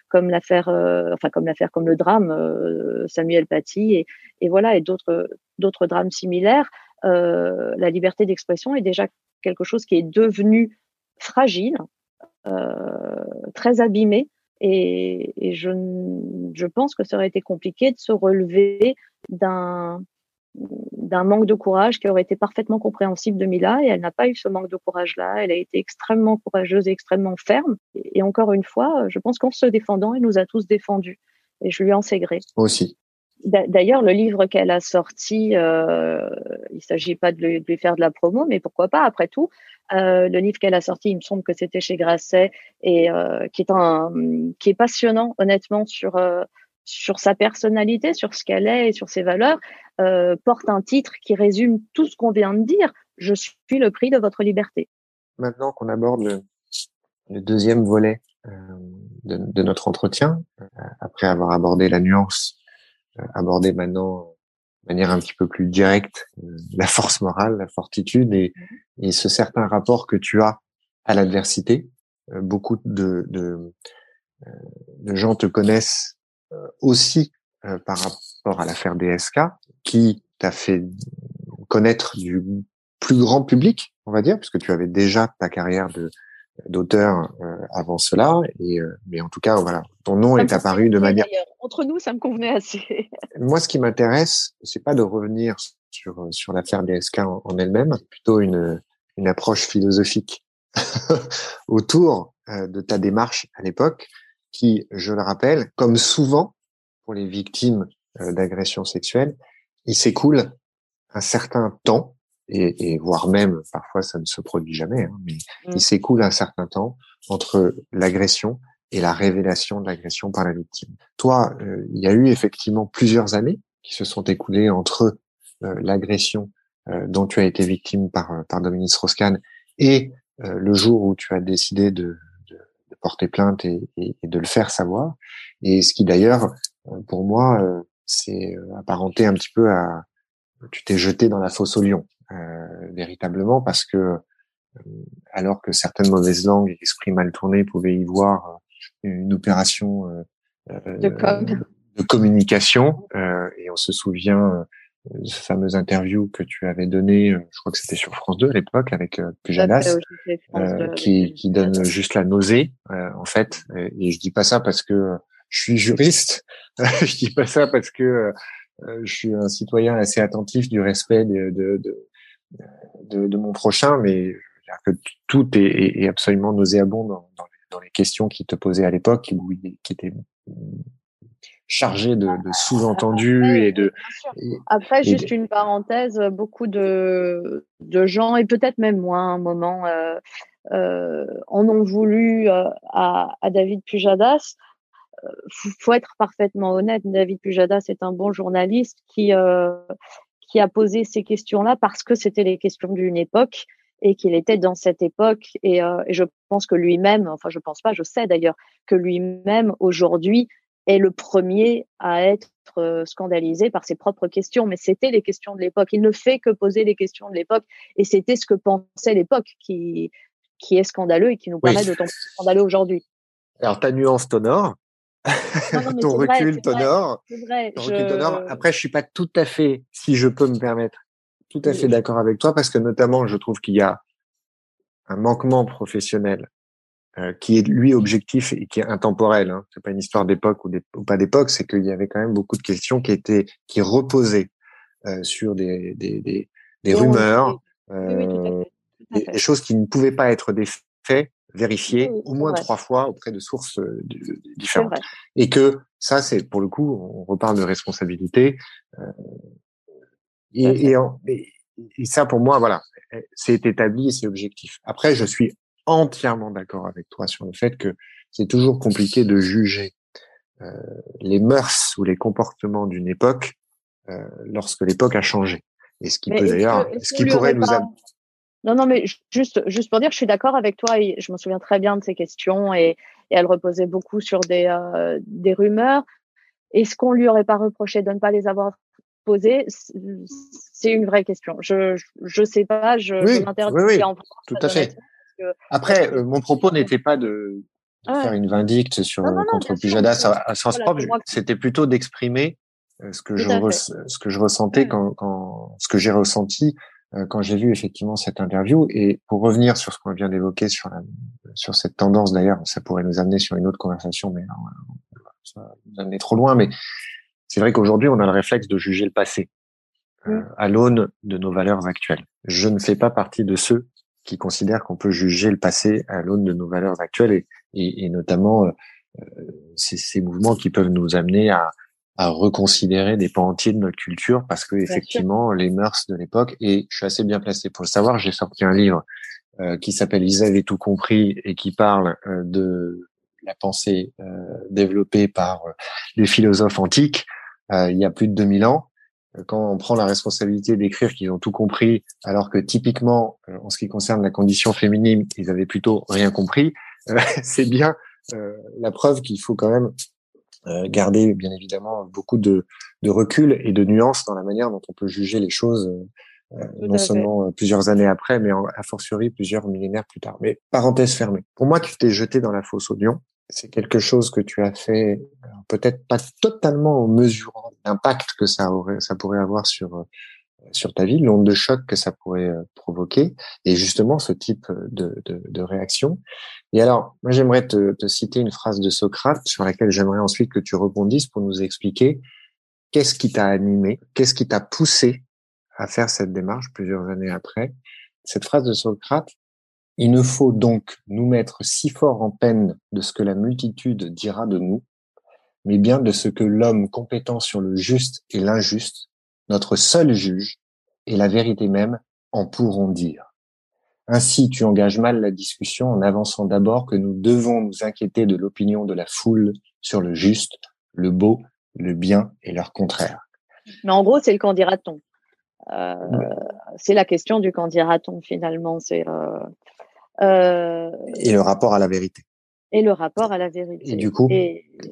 S2: comme l'affaire enfin comme l'affaire comme le drame Samuel Paty et, et voilà et d'autres d'autres drames similaires la liberté d'expression est déjà quelque chose qui est devenu fragile euh, très abîmé et, et je, je, pense que ça aurait été compliqué de se relever d'un d'un manque de courage qui aurait été parfaitement compréhensible de Mila et elle n'a pas eu ce manque de courage là elle a été extrêmement courageuse et extrêmement ferme. Et, encore une fois je pense qu'en se défendant elle nous a tous défendus. Et je lui en sais gré.
S1: Aussi.
S2: D'ailleurs, le livre qu'elle a sorti, euh, il s'agit pas de lui, faire de la promo, mais pourquoi pas après tout. Euh, le livre qu'elle a sorti, il me semble que c'était chez Grasset et euh, qui est un, qui est passionnant, honnêtement, sur euh, sur sa personnalité, sur ce qu'elle est et sur ses valeurs, euh, porte un titre qui résume tout ce qu'on vient de dire. Je suis le prix de votre liberté.
S1: Maintenant qu'on aborde le, le, deuxième volet euh, de, de, notre entretien, après avoir abordé la nuance aborder maintenant de manière un petit peu plus directe euh, la force morale, la fortitude et, et, ce certain rapport que tu as à l'adversité. Euh, beaucoup de, de, euh, de, gens te connaissent aussi par rapport à l'affaire DSK, qui t'a fait connaître du plus grand public, on va dire, puisque tu avais déjà ta carrière de d'auteur euh, avant cela. Et, euh, mais en tout cas, voilà, ton nom est apparu de manière.
S2: Entre nous, ça me convenait assez.
S1: Moi, ce qui m'intéresse, c'est pas de revenir sur sur l'affaire DSK en, en elle-même, plutôt une une approche philosophique autour de ta démarche à l'époque, qui, je le rappelle, comme souvent pour les victimes d'agressions sexuelles, il s'écoule un certain temps et, et, voire même parfois ça ne se produit jamais, hein, mais mmh. il s'écoule un certain temps entre l'agression et la révélation de l'agression par la victime. Toi, euh, il y a eu effectivement plusieurs années qui se sont écoulées entre euh, l'agression euh, dont tu as été victime par, par Dominique Strauss-Kahn et le jour où tu as décidé de porter plainte et, et, et, de le faire savoir. Et ce qui d'ailleurs, pour moi, c'est apparenté un petit peu à tu t'es jeté dans la fosse au lion. Euh, véritablement parce que euh, alors que certaines mauvaises langues et esprits mal tournés pouvaient y voir euh, une opération de, communication et on se souvient fameux interview que tu avais donné, je crois que c'était sur France 2 à l'époque avec Pujadas, qui, qui donne juste la nausée en fait. Et, je dis pas ça parce que je suis juriste, je dis pas ça parce que je suis un citoyen assez attentif du respect de, de, de, de, de, mon prochain, mais que tout est, est, absolument nauséabond dans, dans, les, dans, les, questions qui te posaient à l'époque, qui, qui étaient chargées de, de sous-entendus et de.
S2: Après, juste une parenthèse, beaucoup de, de gens et peut-être même moi, un moment, euh, euh, en ont voulu euh, à, à, David Pujadas. Euh, faut, être parfaitement honnête. David Pujadas est un bon journaliste qui qui a posé ces questions-là parce que c'était les questions d'une époque et qu'il était dans cette époque. Et, euh, et je pense que lui-même, enfin je pense pas, je sais d'ailleurs que lui-même aujourd'hui est le premier à être euh, scandalisé par ses propres questions. Mais c'était les questions de l'époque. Il ne fait que poser les questions de l'époque et c'était ce que pensait l'époque qui qui est scandaleux et qui nous paraît d'autant plus scandaleux aujourd'hui.
S1: Alors ta nuance t'honore, ton recul t'honore. Après, je suis pas tout à fait, si je peux me permettre, tout à fait d'accord avec toi parce que notamment, je trouve qu'il y a un manquement professionnel euh, qui est lui objectif et qui est intemporel. Hein. C'est pas une histoire d'époque ou, ou, pas d'époque, c'est qu'il y avait quand même beaucoup de questions qui étaient qui reposaient euh, sur des des, des, des rumeurs, euh, des choses qui ne pouvaient pas être des faits vérifié au moins trois fois auprès de sources euh, différentes. Et que ça, c'est pour le coup, on reparle de responsabilité. Euh, et, et, ça, pour moi, voilà, c'est établi et c'est objectif. Après, je suis entièrement d'accord avec toi sur le fait que c'est toujours compliqué de juger euh, les mœurs ou les comportements d'une époque euh, lorsque l'époque a changé. Et ce qui peut d'ailleurs, ce qui pourrait nous, amener
S2: non, non, mais juste, juste pour dire, je suis d'accord avec toi. Et je me souviens très bien de ces questions et, et elle reposait beaucoup sur des, euh, des rumeurs. Est-ce qu'on lui aurait pas reproché de ne pas les avoir posées? C'est une vraie question. Je, je, sais pas. Je,
S1: oui, m'interdis oui, oui, tout à fait. Après, euh, mon propos n'était pas de, de faire une vindicte sur non, non, contre Pujadas à, sens propre. C'était plutôt d'exprimer euh, ce que je ce que je ressentais quand, quand ce que j'ai ressenti euh, quand j'ai vu effectivement cette interview. Et pour revenir sur ce qu'on vient d'évoquer sur la, sur cette tendance, d'ailleurs, ça pourrait nous amener sur une autre conversation, mais euh, ça va nous amener trop loin. Mais c'est vrai qu'aujourd'hui, on a le réflexe de juger le passé euh, à l'aune de nos valeurs actuelles. Je ne fais pas partie de ceux qui considèrent qu'on peut juger le passé à l'aune de nos valeurs actuelles et, et, et notamment euh, ces mouvements qui peuvent nous amener à, à reconsidérer des pans entiers de notre culture parce que effectivement les mœurs de l'époque et je suis assez bien placé pour le savoir j'ai sorti un livre euh, qui s'appelle ils avaient tout compris et qui parle euh, de la pensée euh, développée par les philosophes antiques il y a plus de 2000 ans quand on prend la responsabilité d'écrire qu'ils ont tout compris alors que typiquement en ce qui concerne la condition féminine ils avaient plutôt rien compris c'est bien la preuve qu'il faut quand même euh, garder bien évidemment beaucoup de, de, recul et de nuances dans la manière dont on peut juger les choses, euh, non seulement euh, plusieurs années après, mais a fortiori plusieurs millénaires plus tard. Mais parenthèse fermée. Pour moi, tu t'es jeté dans la fosse au lion. C'est quelque chose que tu as fait peut-être pas totalement en mesurant l'impact que ça aurait, ça pourrait avoir sur sur ta vie, l'onde de choc que ça pourrait euh, provoquer, et justement ce type de, de, de réaction. Et alors, moi j'aimerais te, te, citer une phrase de Socrate sur laquelle j'aimerais ensuite que tu rebondisses pour nous expliquer qu'est-ce qui t'a animé, qu'est-ce qui t'a poussé à faire cette démarche plusieurs années après. Cette phrase de Socrate, il ne faut donc nous mettre si fort en peine de ce que la multitude dira de nous, mais bien de ce que l'homme compétent sur le juste et l'injuste, notre seul juge, et la vérité même, en pourront dire. Ainsi, tu engages mal la discussion en avançant d'abord que nous devons nous inquiéter de l'opinion de la foule sur le juste, le beau, le bien et leur contraire.
S2: Mais en gros, c'est le quand dira-t-on. Euh, c'est la question du quand dira-t-on finalement. C'est euh,
S1: euh, et le rapport à la vérité.
S2: Et le rapport à la vérité.
S1: Et du coup,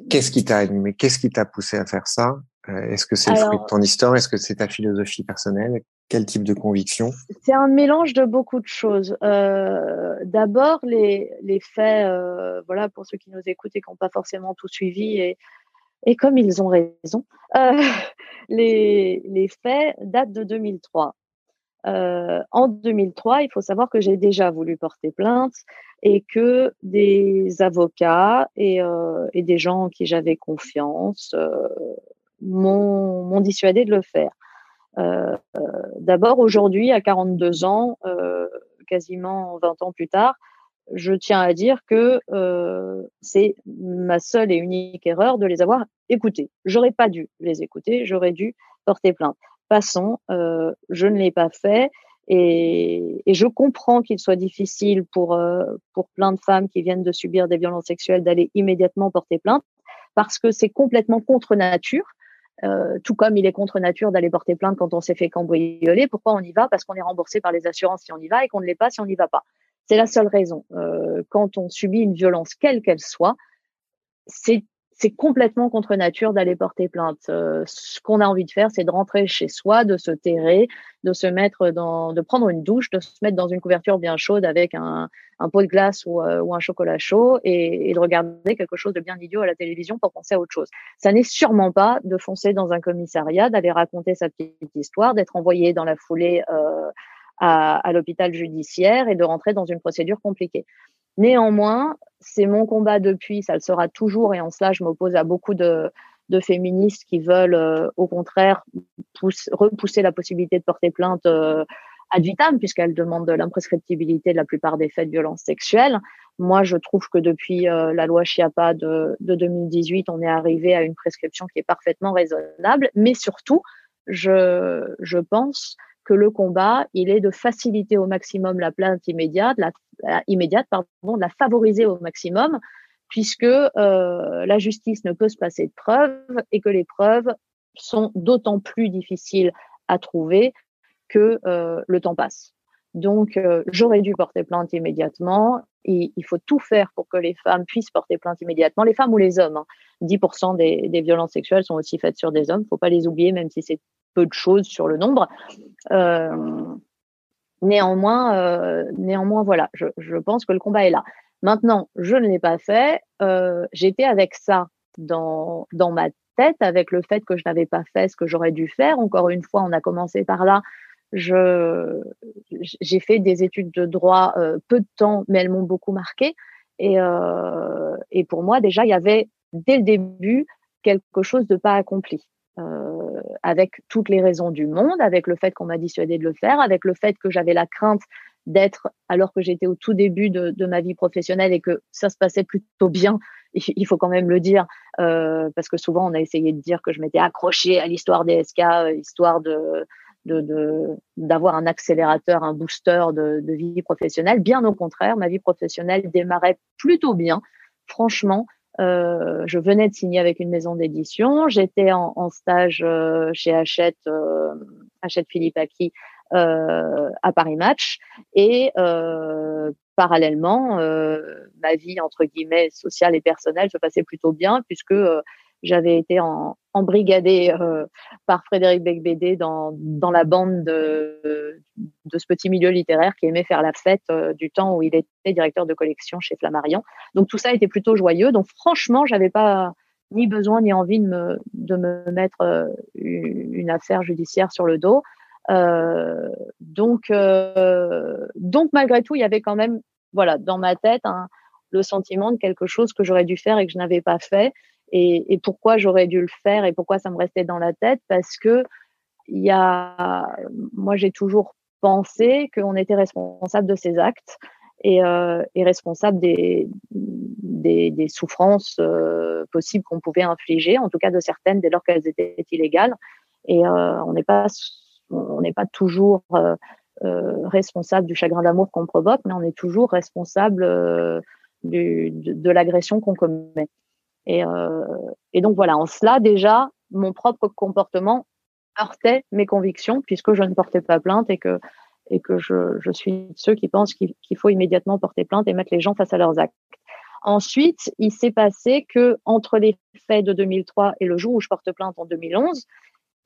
S1: qu'est-ce qui t'a animé Qu'est-ce qui t'a poussé à faire ça? Est-ce que c'est le fruit de ton histoire? Est-ce que c'est ta philosophie personnelle? Quel type de conviction?
S2: C'est un mélange de beaucoup de choses. Euh, D'abord, les, les faits, euh, voilà, pour ceux qui nous écoutent et qui n'ont pas forcément tout suivi, et, et comme ils ont raison, euh, les, les faits datent de 2003. Euh, en 2003, il faut savoir que j'ai déjà voulu porter plainte et que des avocats et, euh, des gens en qui j'avais confiance euh, m'ont dissuadé de le faire. D'abord, aujourd'hui, à 42 ans, quasiment 20 ans plus tard, je tiens à dire que c'est ma seule et unique erreur de les avoir écoutés. J'aurais pas dû les écouter, j'aurais dû porter plainte passons, euh, je ne l'ai pas fait. Et, et je comprends qu'il soit difficile pour, euh, pour plein de femmes qui viennent de subir des violences sexuelles d'aller immédiatement porter plainte parce que c'est complètement contre nature. Euh, tout comme il est contre nature d'aller porter plainte quand on s'est fait cambrioler. Pourquoi on y va? Parce qu'on est remboursé par les assurances si on y va et qu'on ne l'est pas si on n'y va pas. C'est la seule raison. Euh, quand on subit une violence, quelle qu'elle soit, c'est c'est complètement contre nature d'aller porter plainte. Euh, ce qu'on a envie de faire, c'est de rentrer chez soi, de se terrer, de se mettre dans, de prendre une douche, de se mettre dans une couverture bien chaude avec un, pot de glace ou, euh, ou un chocolat chaud et, et, de regarder quelque chose de bien idiot à la télévision pour penser à autre chose. Ça n'est sûrement pas de foncer dans un commissariat, d'aller raconter sa petite histoire, d'être envoyé dans la foulée euh, à l'hôpital judiciaire et de rentrer dans une procédure compliquée. Néanmoins, c'est mon combat depuis, ça le sera toujours, et en cela, je m'oppose à beaucoup de, de féministes qui veulent, euh, au contraire, pousse, repousser la possibilité de porter plainte euh, ad vitam, puisqu'elles demandent l'imprescriptibilité de la plupart des faits de violence sexuelle. Moi, je trouve que depuis euh, la loi Chiapa de, de 2018, on est arrivé à une prescription qui est parfaitement raisonnable, mais surtout, je, je pense que le combat, il est de faciliter au maximum la plainte immédiate, la, immédiate, pardon, la favoriser au maximum, puisque euh, la justice ne peut se passer de preuves et que les preuves sont d'autant plus difficiles à trouver que euh, le temps passe. Donc, euh, j'aurais dû porter plainte immédiatement. Il faut tout faire pour que les femmes puissent porter plainte immédiatement, les femmes ou les hommes. Hein. 10% des, des, violences sexuelles sont aussi faites sur des hommes. Il faut pas les oublier, même si c'est peu de choses sur le nombre. Euh, néanmoins, euh, néanmoins, voilà, je, pense que le combat est là. Maintenant, je ne l'ai pas fait. Euh, J'étais avec ça dans, dans ma tête, avec le fait que je n'avais pas fait ce que j'aurais dû faire. Encore une fois, on a commencé par là. J'ai fait des études de droit peu de temps, mais elles m'ont beaucoup marqué. Et, et pour moi, déjà, il y avait dès le début quelque chose de pas accompli. Euh, avec toutes les raisons du monde, avec le fait qu'on m'a dissuadé de le faire, avec le fait que j'avais la crainte d'être, alors que j'étais au tout début de, ma vie professionnelle et que ça se passait plutôt bien, il faut quand même le dire, euh, parce que souvent on a essayé de dire que je m'étais accrochée à l'histoire des SK, euh, histoire de d'avoir un accélérateur, un booster de vie professionnelle. Bien au contraire, ma vie professionnelle démarrait plutôt bien. Franchement, euh, je venais de signer avec une maison d'édition. J'étais en, en, stage euh, chez Hachette, euh, Hachette Philippe Aki euh, à Paris Match. Et euh, parallèlement, ma vie, entre guillemets, sociale et personnelle se passait plutôt bien puisque j'avais été en, embrigadée euh, par Frédéric Becbédé dans, dans la bande de, de ce petit milieu littéraire qui aimait faire la fête euh, du temps où il était directeur de collection chez Flammarion. Donc tout ça était plutôt joyeux. Donc franchement, j'avais pas ni besoin ni envie de me, de me mettre euh, une affaire judiciaire sur le dos. Euh, donc, donc malgré tout, il y avait quand même, voilà, dans ma tête, le sentiment de quelque chose que j'aurais dû faire et que je n'avais pas fait et, et pourquoi j'aurais dû le faire et pourquoi ça me restait dans la tête? Parce que il y a, moi j'ai toujours pensé qu'on était responsable de ces actes et, euh, et responsable des, souffrances euh, possibles qu'on pouvait infliger, en tout cas de certaines dès lors qu'elles étaient illégales. Et euh, on n'est pas toujours responsable du chagrin d'amour qu'on provoque, mais on est toujours responsable de, l'agression qu'on commet. Et, et donc voilà, en cela déjà, mon propre comportement heurtait mes convictions puisque je ne portais pas plainte et que et que je, je suis de ceux qui pensent qu'il faut immédiatement porter plainte et mettre les gens face à leurs actes. Ensuite, il s'est passé que entre les faits de 2003 et le jour où je porte plainte en 2011,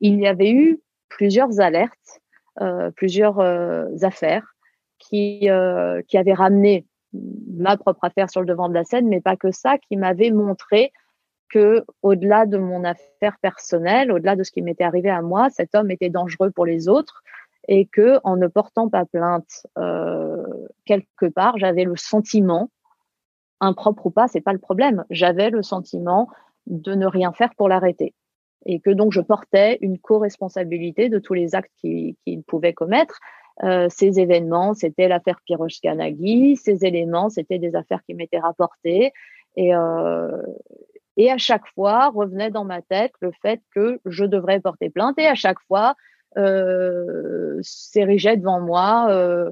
S2: il y avait eu plusieurs alertes, euh, plusieurs euh, affaires qui euh, qui avaient ramené ma propre affaire sur le devant de la scène, mais pas que ça, qui m'avaient montré que au-delà de mon affaire personnelle, au-delà de ce qui m'était arrivé à moi, cet homme était dangereux pour les autres et que en ne portant pas plainte euh, quelque part, j'avais le sentiment, impropre ou pas, c'est pas le problème, j'avais le sentiment de ne rien faire pour l'arrêter et que donc je portais une co-responsabilité de tous les actes qu'il pouvait commettre. Euh, ces événements, c'était l'affaire Piroshka-Nagui, ces éléments, c'était des affaires qui m'étaient rapportées et, euh, et à chaque fois revenait dans ma tête le fait que je devrais porter plainte et à chaque fois euh, s'érigeait devant moi euh,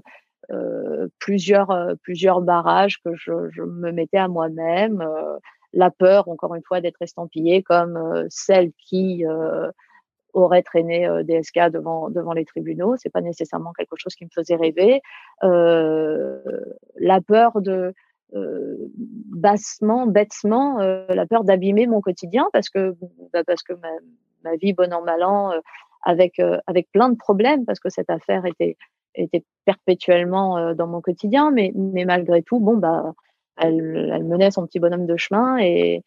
S2: euh, plusieurs, euh, plusieurs barrages que je, me mettais à moi-même. La peur, encore une fois, d'être estampillée comme celle qui aurait traîné DSK devant devant les tribunaux. C'est pas nécessairement quelque chose qui me faisait rêver. La peur de euh, bassement, bêtement, euh, la peur d'abîmer mon quotidien parce que bah parce que ma, vie bon an mal an avec avec plein de problèmes parce que cette affaire était était perpétuellement dans mon quotidien, mais mais malgré tout, bon bah elle, elle menait son petit bonhomme de chemin et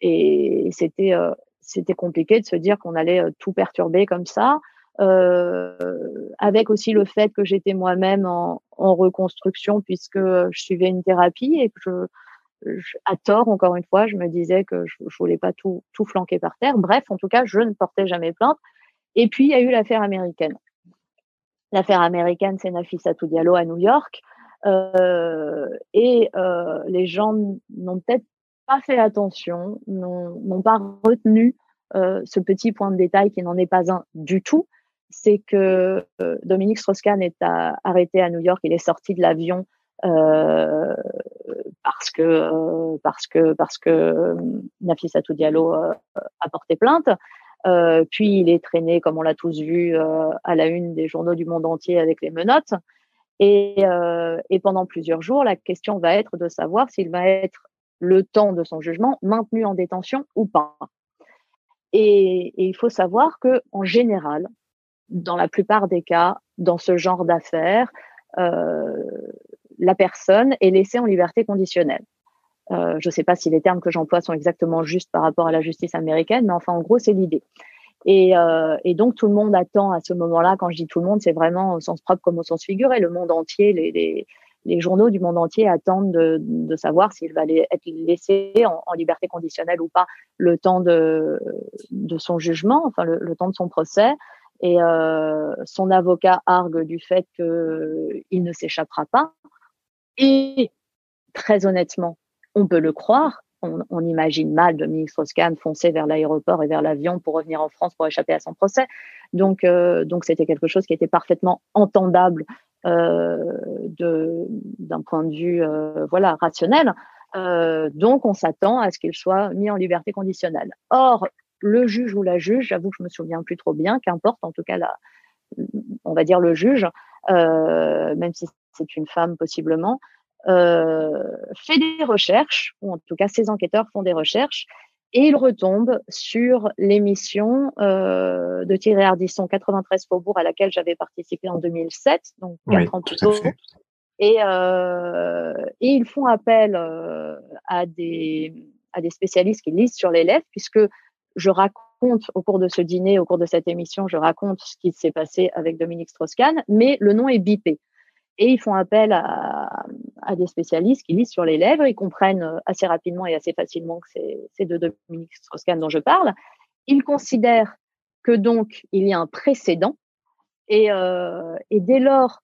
S2: et c'était c'était compliqué de se dire qu'on allait tout perturber comme ça. Euh, avec aussi le fait que j'étais moi-même en, reconstruction puisque je suivais une thérapie et que je, à tort, encore une fois, je me disais que je, je voulais pas tout, tout flanquer par terre. Bref, en tout cas, je ne portais jamais plainte. Et puis, il y a eu l'affaire américaine. L'affaire américaine, c'est Nafissatou Diallo à New York. Euh, et euh, les gens n'ont peut-être pas fait attention, n'ont pas retenu euh, ce petit point de détail qui n'en est pas un du tout. C'est que euh, Dominique Strauss-Kahn est arrêté à New York. Il est sorti de l'avion euh, parce que parce que parce que Diallo a porté plainte. Euh, puis il est traîné, comme on l'a tous vu, euh, à la une des journaux du monde entier avec les menottes. Et, euh, et, pendant plusieurs jours, la question va être de savoir s'il va être le temps de son jugement maintenu en détention ou pas. Et, et il faut savoir que, en général, dans la plupart des cas, dans ce genre d'affaires, euh, la personne est laissée en liberté conditionnelle. Euh, je ne sais pas si les termes que j'emploie sont exactement justes par rapport à la justice américaine, mais enfin, en gros, c'est l'idée. Et, euh, et, donc, tout le monde attend à ce moment-là, quand je dis tout le monde, c'est vraiment au sens propre comme au sens figuré. Le monde entier, les, les, les journaux du monde entier attendent de, de savoir s'il va être laissé en, liberté conditionnelle ou pas le temps de, de son jugement, enfin le temps de son procès. Et euh, son avocat argue du fait qu'il ne s'échappera pas. Et très honnêtement, on peut le croire. On, on imagine mal Dominique Strauss-Kahn foncer vers l'aéroport et vers l'avion pour revenir en France pour échapper à son procès. Donc, euh, donc c'était quelque chose qui était parfaitement entendable euh, d'un point de vue euh, voilà rationnel. Euh, donc, on s'attend à ce qu'il soit mis en liberté conditionnelle. Or, le juge ou la juge, j'avoue que je me souviens plus trop bien, qu'importe, en tout cas, la, on va dire le juge, euh, même si c'est une femme possiblement, euh, fait des recherches, ou en tout cas ses enquêteurs font des recherches, et ils retombent sur l'émission euh, de Thierry Ardisson 93 Faubourg à laquelle j'avais participé en 2007, donc quatre oui, ans plus tôt. Et, et, ils font appel à, des, à des spécialistes qui lisent sur les lèvres, puisque je raconte au cours de ce dîner, au cours de cette émission, je raconte ce qui s'est passé avec Dominique Strauss-Kahn, mais le nom est bipé. Et ils font appel à, des spécialistes qui lisent sur les lèvres, ils comprennent assez rapidement et assez facilement que c'est de Dominique Strauss-Kahn dont je parle. Ils considèrent que donc il y a un précédent euh, et dès lors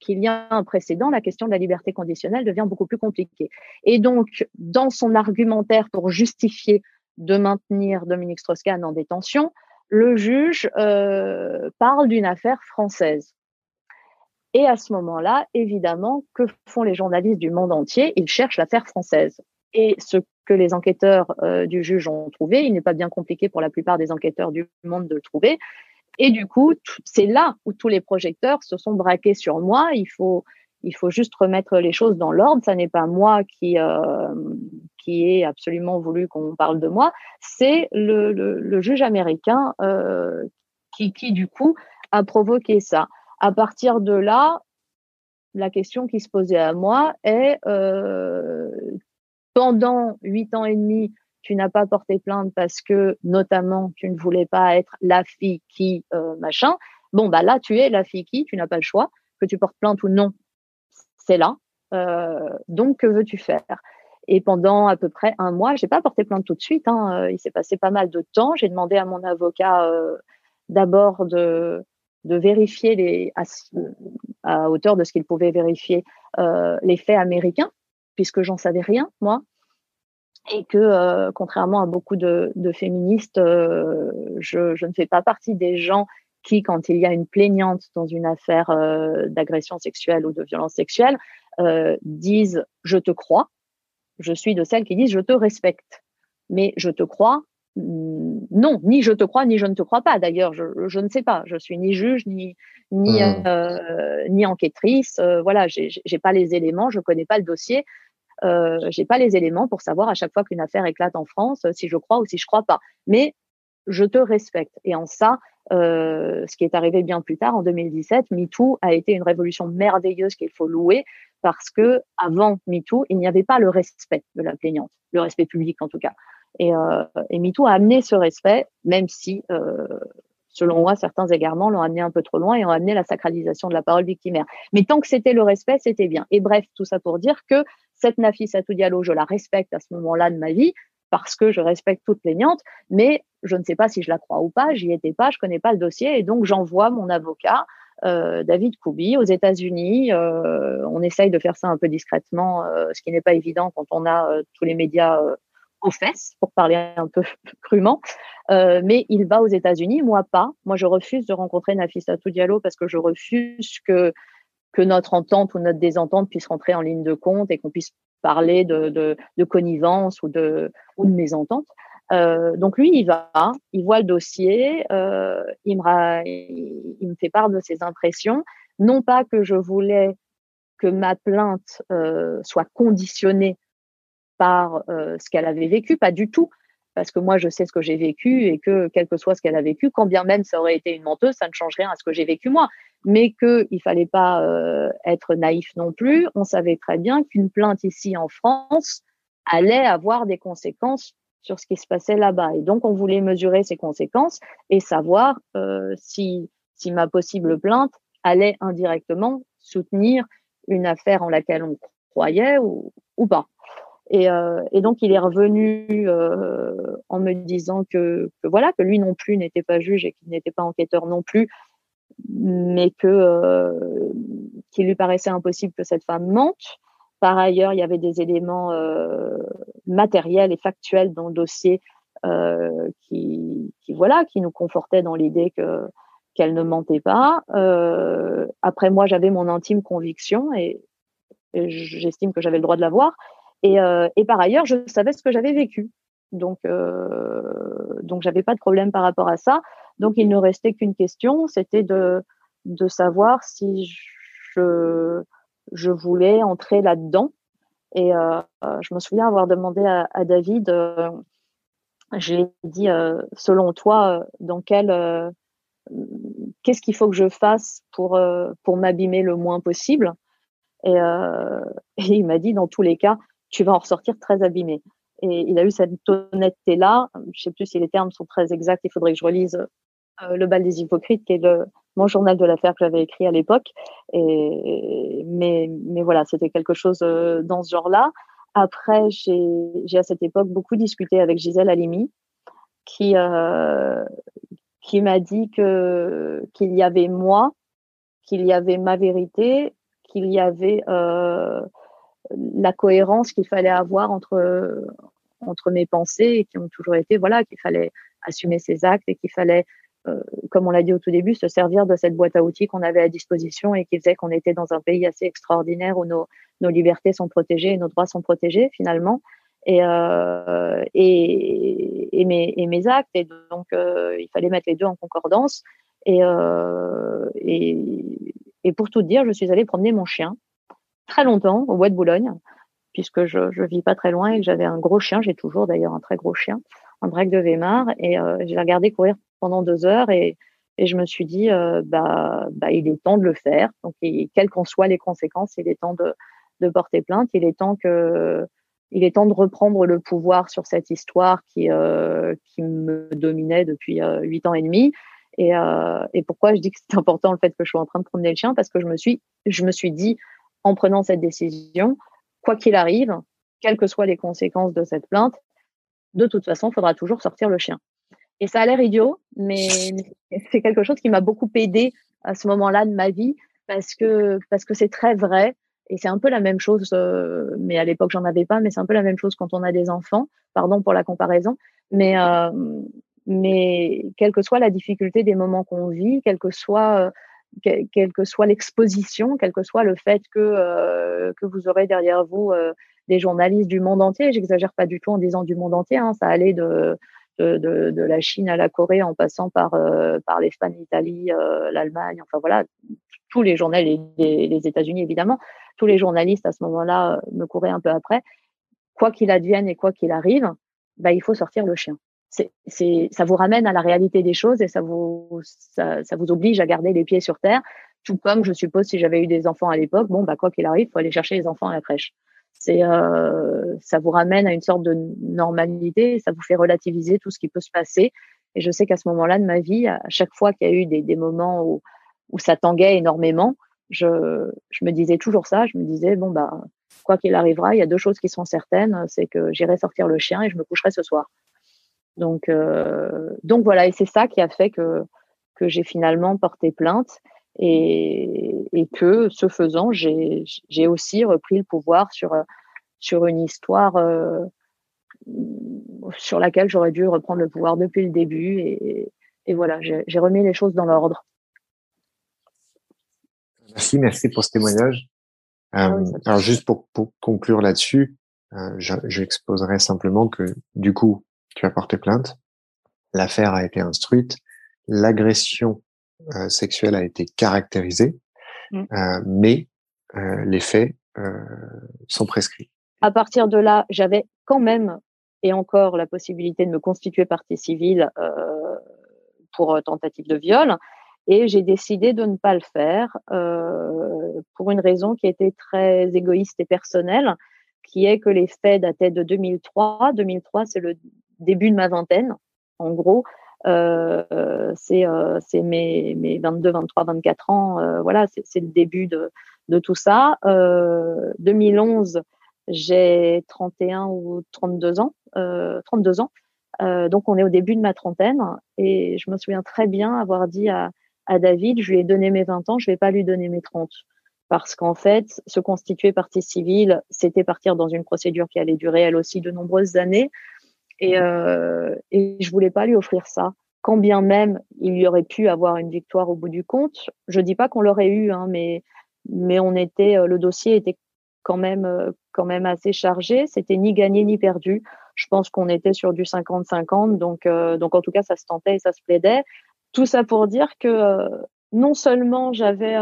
S2: qu'il y a un précédent, la question de la liberté conditionnelle devient beaucoup plus compliquée. Et donc, dans son argumentaire pour justifier de maintenir Dominique Strauss-Kahn en détention, le juge euh, parle d'une affaire française. Et à ce moment-là, évidemment, que font les journalistes du monde entier? Ils cherchent l'affaire française. Et ce que les enquêteurs euh, du juge ont trouvé, il n'est pas bien compliqué pour la plupart des enquêteurs du monde de le trouver. Et du coup, c'est là où tous les projecteurs se sont braqués sur moi. Il faut, il faut juste remettre les choses dans l'ordre. Ça n'est pas moi qui, euh, qui ai absolument voulu qu'on parle de moi. C'est le, juge américain euh, qui, du coup, a provoqué ça à partir de là, la question qui se posait à moi est euh, pendant huit ans et demi, tu n'as pas porté plainte parce que notamment tu ne voulais pas être la fille qui euh, machin. Bon bah là tu es la fille qui, tu n'as pas le choix que tu portes plainte ou non, c'est là. Donc que veux-tu faire? Et pendant à peu près un mois, j'ai pas porté plainte tout de suite. Hein, il s'est passé pas mal de temps. J'ai demandé à mon avocat d'abord de de vérifier les, à, hauteur de ce qu'il pouvait vérifier euh, les faits américains, puisque j'en savais rien, moi, et que euh, contrairement à beaucoup de, de féministes, euh, je, je, ne fais pas partie des gens qui, quand il y a une plaignante dans une affaire euh, d'agression sexuelle ou de violence sexuelle, euh, disent je te crois. Je suis de celles qui disent je te respecte. Mais je te crois non, ni je te crois, ni je ne te crois pas. D'ailleurs, je, je, ne sais pas. Je suis ni juge, ni ni, mmh. euh, ni enquêtrice. Euh, voilà, j'ai pas les éléments, je connais pas le dossier. Euh, j'ai pas les éléments pour savoir à chaque fois qu'une affaire éclate en France si je crois ou si je crois pas. Mais je te respecte. Et en ça, euh, ce qui est arrivé bien plus tard, en 2017, MeToo a été une révolution merveilleuse qu'il faut louer parce que avant MeToo, il n'y avait pas le respect de la plaignante, le respect public en tout cas. Et, euh, et MeToo a amené ce respect, même si, euh, selon moi, certains égarements l'ont amené un peu trop loin et ont amené la sacralisation de la parole victimaire. Mais tant que c'était le respect, c'était bien. Et bref, tout ça pour dire que cette Nafissatou Diallo, je la respecte à ce moment-là de ma vie parce que je respecte toute plaignante, mais je ne sais pas si je la crois ou pas, j'y étais pas, je connais pas le dossier et donc j'envoie mon avocat euh, David Koubi aux États-Unis. Euh, on essaye de faire ça un peu discrètement, euh, ce qui n'est pas évident quand on a euh, tous les médias euh, aux fesses, pour parler un peu crûment. Euh, mais il va aux États-Unis, moi pas. Moi, je refuse de rencontrer Nafissatou Diallo parce que je refuse que que notre entente ou notre désentente puisse rentrer en ligne de compte et qu'on puisse parler de, de, de, connivence ou de, ou de mésentente. Euh, donc lui, il va, il voit le dossier, euh, il, me fait part de ses impressions. Non pas que je voulais que ma plainte euh, soit conditionnée par ce qu'elle avait vécu, pas du tout, parce que moi je sais ce que j'ai vécu et que quel que soit ce qu'elle a vécu, quand bien même ça aurait été une menteuse, ça ne change rien à ce que j'ai vécu moi. Mais qu'il fallait pas être naïf non plus. On savait très bien qu'une plainte ici en France allait avoir des conséquences sur ce qui se passait là-bas. Et donc on voulait mesurer ces conséquences et savoir euh, si, si ma possible plainte allait indirectement soutenir une affaire en laquelle on croyait ou, ou pas. Et, euh, et, donc il est revenu euh, en me disant que, que, voilà que lui non plus n'était pas juge et qu'il n'était pas enquêteur non plus, mais que qu'il lui paraissait impossible que cette femme mente. Par ailleurs, il y avait des éléments euh, matériels et factuels dans le dossier euh, qui, voilà qui nous confortaient dans l'idée que qu'elle ne mentait pas. Euh, après moi, j'avais mon intime conviction et, j'estime que j'avais le droit de l'avoir. Et, et, par ailleurs, je savais ce que j'avais vécu. Donc, donc j'avais pas de problème par rapport à ça. Donc, il ne restait qu'une question, c'était de, de savoir si je, je voulais entrer là-dedans. Et euh, je me souviens avoir demandé à, à David, euh, j'ai dit, euh, selon toi, dans quel, euh, qu'est-ce qu'il faut que je fasse pour, pour m'abîmer le moins possible? Et, et il m'a dit, dans tous les cas, tu vas en ressortir très abîmé. Et il a eu cette honnêteté-là. Je sais plus si les termes sont très exacts. Il faudrait que je relise euh, Le bal des hypocrites, qui est le, mon journal de l'affaire que j'avais écrit à l'époque. Et, mais, mais voilà, c'était quelque chose euh, dans ce genre-là. Après, j'ai à cette époque beaucoup discuté avec Gisèle Halimi, qui, euh, qui m'a dit que qu'il y avait moi, qu'il y avait ma vérité, qu'il y avait euh, la cohérence qu'il fallait avoir entre entre mes pensées et qui ont toujours été voilà qu'il fallait assumer ses actes et qu'il fallait comme on l'a dit au tout début se servir de cette boîte à outils qu'on avait à disposition et qui faisait qu'on était dans un pays assez extraordinaire où nos nos libertés sont protégées et nos droits sont protégés finalement. Et euh, et, et, mes, et mes actes. Et donc euh, il fallait mettre les deux en concordance. Et, euh, et pour tout dire je suis allée promener mon chien très longtemps au bois de Boulogne, puisque je ne vis pas très loin et que j'avais un gros chien. J'ai toujours d'ailleurs un très gros chien, un break de Weimar, et euh, j'ai regardé courir pendant deux heures et, et je me suis dit, euh, bah, bah, il est temps de le faire. Donc, quelles qu'en soient les conséquences, il est temps de, de porter plainte. Il est temps que, il est temps de reprendre le pouvoir sur cette histoire qui, euh, qui me dominait depuis euh, huit ans et demi. Et, euh, et pourquoi je dis que c'est important le fait que je sois en train de promener le chien? Parce que je me suis, je me suis dit, en prenant cette décision, quoi qu'il arrive, quelles que soient les conséquences de cette plainte, de toute façon, il faudra toujours sortir le chien. Et ça a l'air idiot, mais c'est quelque chose qui m'a beaucoup aidé à ce moment-là de ma vie parce que parce que c'est très vrai et c'est un peu la même chose. Euh, mais à l'époque, j'en avais pas, mais c'est un peu la même chose quand on a des enfants. Pardon pour la comparaison, mais euh, mais quelle que soit la difficulté des moments qu'on vit, quelle que soit euh, quelle que soit l'exposition, quel que soit le fait que, que vous aurez derrière vous des journalistes du monde entier. J'exagère pas du tout en disant du monde entier. Hein, ça allait de, de, de, de, la Chine à la Corée en passant par, euh, par l'Espagne, l'Italie, l'Allemagne. Enfin voilà, tous les journalistes, les, les États-Unis évidemment, tous les journalistes à ce moment-là me couraient un peu après. Quoi qu'il advienne et quoi qu'il arrive, bah, il faut sortir le chien c'est, ça vous ramène à la réalité des choses et ça vous, ça, ça, vous oblige à garder les pieds sur terre. Tout comme, je suppose, si j'avais eu des enfants à l'époque, bon, bah, quoi qu'il arrive, faut aller chercher les enfants à la crèche. C'est, euh, ça vous ramène à une sorte de normalité, ça vous fait relativiser tout ce qui peut se passer. Et je sais qu'à ce moment-là de ma vie, à chaque fois qu'il y a eu des, moments où, où ça tanguait énormément, je, je me disais toujours ça. Je me disais, bon, bah, quoi qu'il arrivera, il y a deux choses qui sont certaines, c'est que j'irai sortir le chien et je me coucherai ce soir. Donc, euh, donc voilà, et c'est ça qui a fait que, que j'ai finalement porté plainte et, et que, ce faisant, j'ai aussi repris le pouvoir sur, sur une histoire euh, sur laquelle j'aurais dû reprendre le pouvoir depuis le début. Et, et voilà, j'ai remis les choses dans l'ordre.
S1: Merci, merci pour ce témoignage. Ah euh, alors juste pour, pour conclure là-dessus, euh, j'exposerai simplement que du coup, tu as porté plainte, l'affaire a été instruite, l'agression euh, sexuelle a été caractérisée, mm. euh, mais euh, les faits sont prescrits.
S2: À partir de là, j'avais quand même et encore la possibilité de me constituer partie civile pour tentative de viol. Et j'ai décidé de ne pas le faire euh, pour une raison qui était très égoïste et personnelle, qui est que les faits dataient de 2003. 2003, c'est le début de ma vingtaine, en gros. Euh, c'est euh, mes, mes 22, 23, 24 ans. Euh, voilà, c'est le début de, de tout ça. 2011, euh, j'ai 31 ou 32 ans. 32 ans. donc, on est au début de ma trentaine. Et je me souviens très bien avoir dit à, à David, je lui ai donné mes 20 ans, je vais pas lui donner mes 30 parce qu'en fait, se constituer partie civile, c'était partir dans une procédure qui allait durer elle aussi de nombreuses années. Et, euh, et je voulais pas lui offrir ça. Quand bien même il y aurait pu avoir une victoire au bout du compte, je dis pas qu'on l'aurait eu, hein, mais mais on était, euh, le dossier était quand même euh, quand même assez chargé. C'était ni gagné ni perdu. Je pense qu'on était sur du 50-50, donc euh, donc en tout cas ça se tentait et ça se plaidait. Tout ça pour dire que non seulement j'avais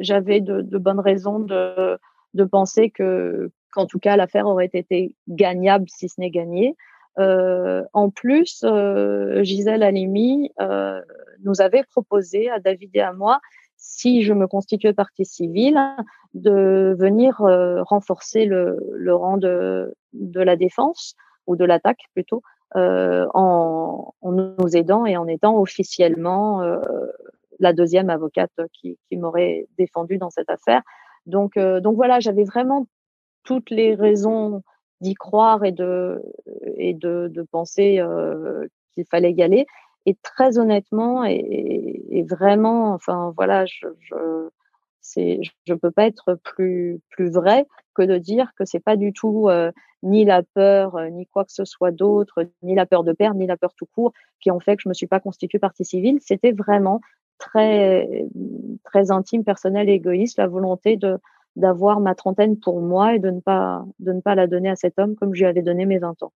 S2: j'avais de, de, bonnes raisons de de penser que qu'en tout cas l'affaire aurait été gagnable si ce n'est gagné, euh, en plus, euh, Gisèle Halimi euh, nous avait proposé à David et à moi, si je me constituais partie civile, de venir euh, renforcer le, le, rang de, de la défense ou de l'attaque plutôt, euh, en, en, nous aidant et en étant officiellement la deuxième avocate qui, qui m'aurait défendu dans cette affaire. Donc, donc voilà, j'avais vraiment toutes les raisons d'y croire et de et de, de penser euh, qu'il fallait y aller. et très honnêtement et, vraiment, enfin voilà, je, je c'est, je peux pas être plus plus vrai que de dire que c'est pas du tout euh, ni la peur, euh, ni quoi que ce soit d'autre, ni la peur de perdre, ni la peur tout court, qui ont fait que je me suis pas constituée partie civile. C'était vraiment très très intime, personnel et égoïste, la volonté de d'avoir ma trentaine pour moi et de ne pas de ne pas la donner à cet homme comme je lui avais donné mes 20 ans.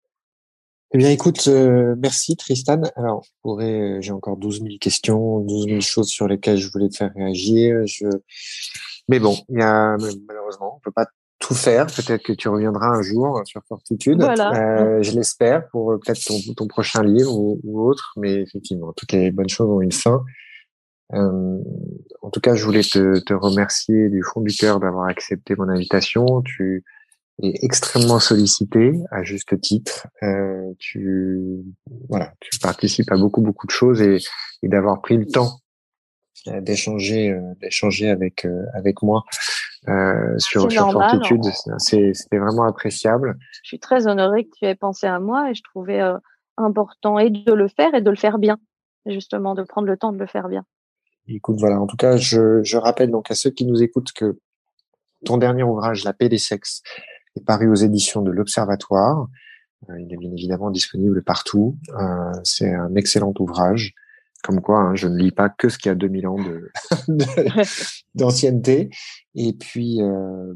S1: Eh bien, écoute, euh, merci Tristan. Alors, euh, j'ai encore 12 000 questions, 12 000 choses sur lesquelles je voulais te faire réagir. Je... Mais bon, il y a, malheureusement, on peut pas tout faire. Peut-être que tu reviendras un jour sur Fortitude. Euh, je l'espère pour euh, peut-être ton, ton, prochain livre ou, ou, autre. Mais effectivement, toutes les bonnes choses ont une fin. Euh, en tout cas, je voulais te, te remercier du fond du cœur d'avoir accepté mon invitation. Tu est extrêmement sollicité à juste titre. Euh, tu voilà, tu participes à beaucoup beaucoup de choses et, et d'avoir pris le temps euh, d'échanger euh, d'échanger avec euh, avec moi euh, sur sur Fortitude, c'était vraiment appréciable.
S2: Je suis très honorée que tu aies pensé à moi et je trouvais important et de le faire et de le faire bien, justement de prendre le temps de le faire bien.
S1: Écoute, voilà. En tout cas, je, je rappelle donc à ceux qui nous écoutent que ton dernier ouvrage, La paix des sexes, est paru aux éditions de l'Observatoire. Euh, il est bien évidemment disponible partout. Euh, c'est un excellent ouvrage. Comme quoi, hein, je ne lis pas que ce qui a 2000 ans de d'ancienneté. Et puis, euh,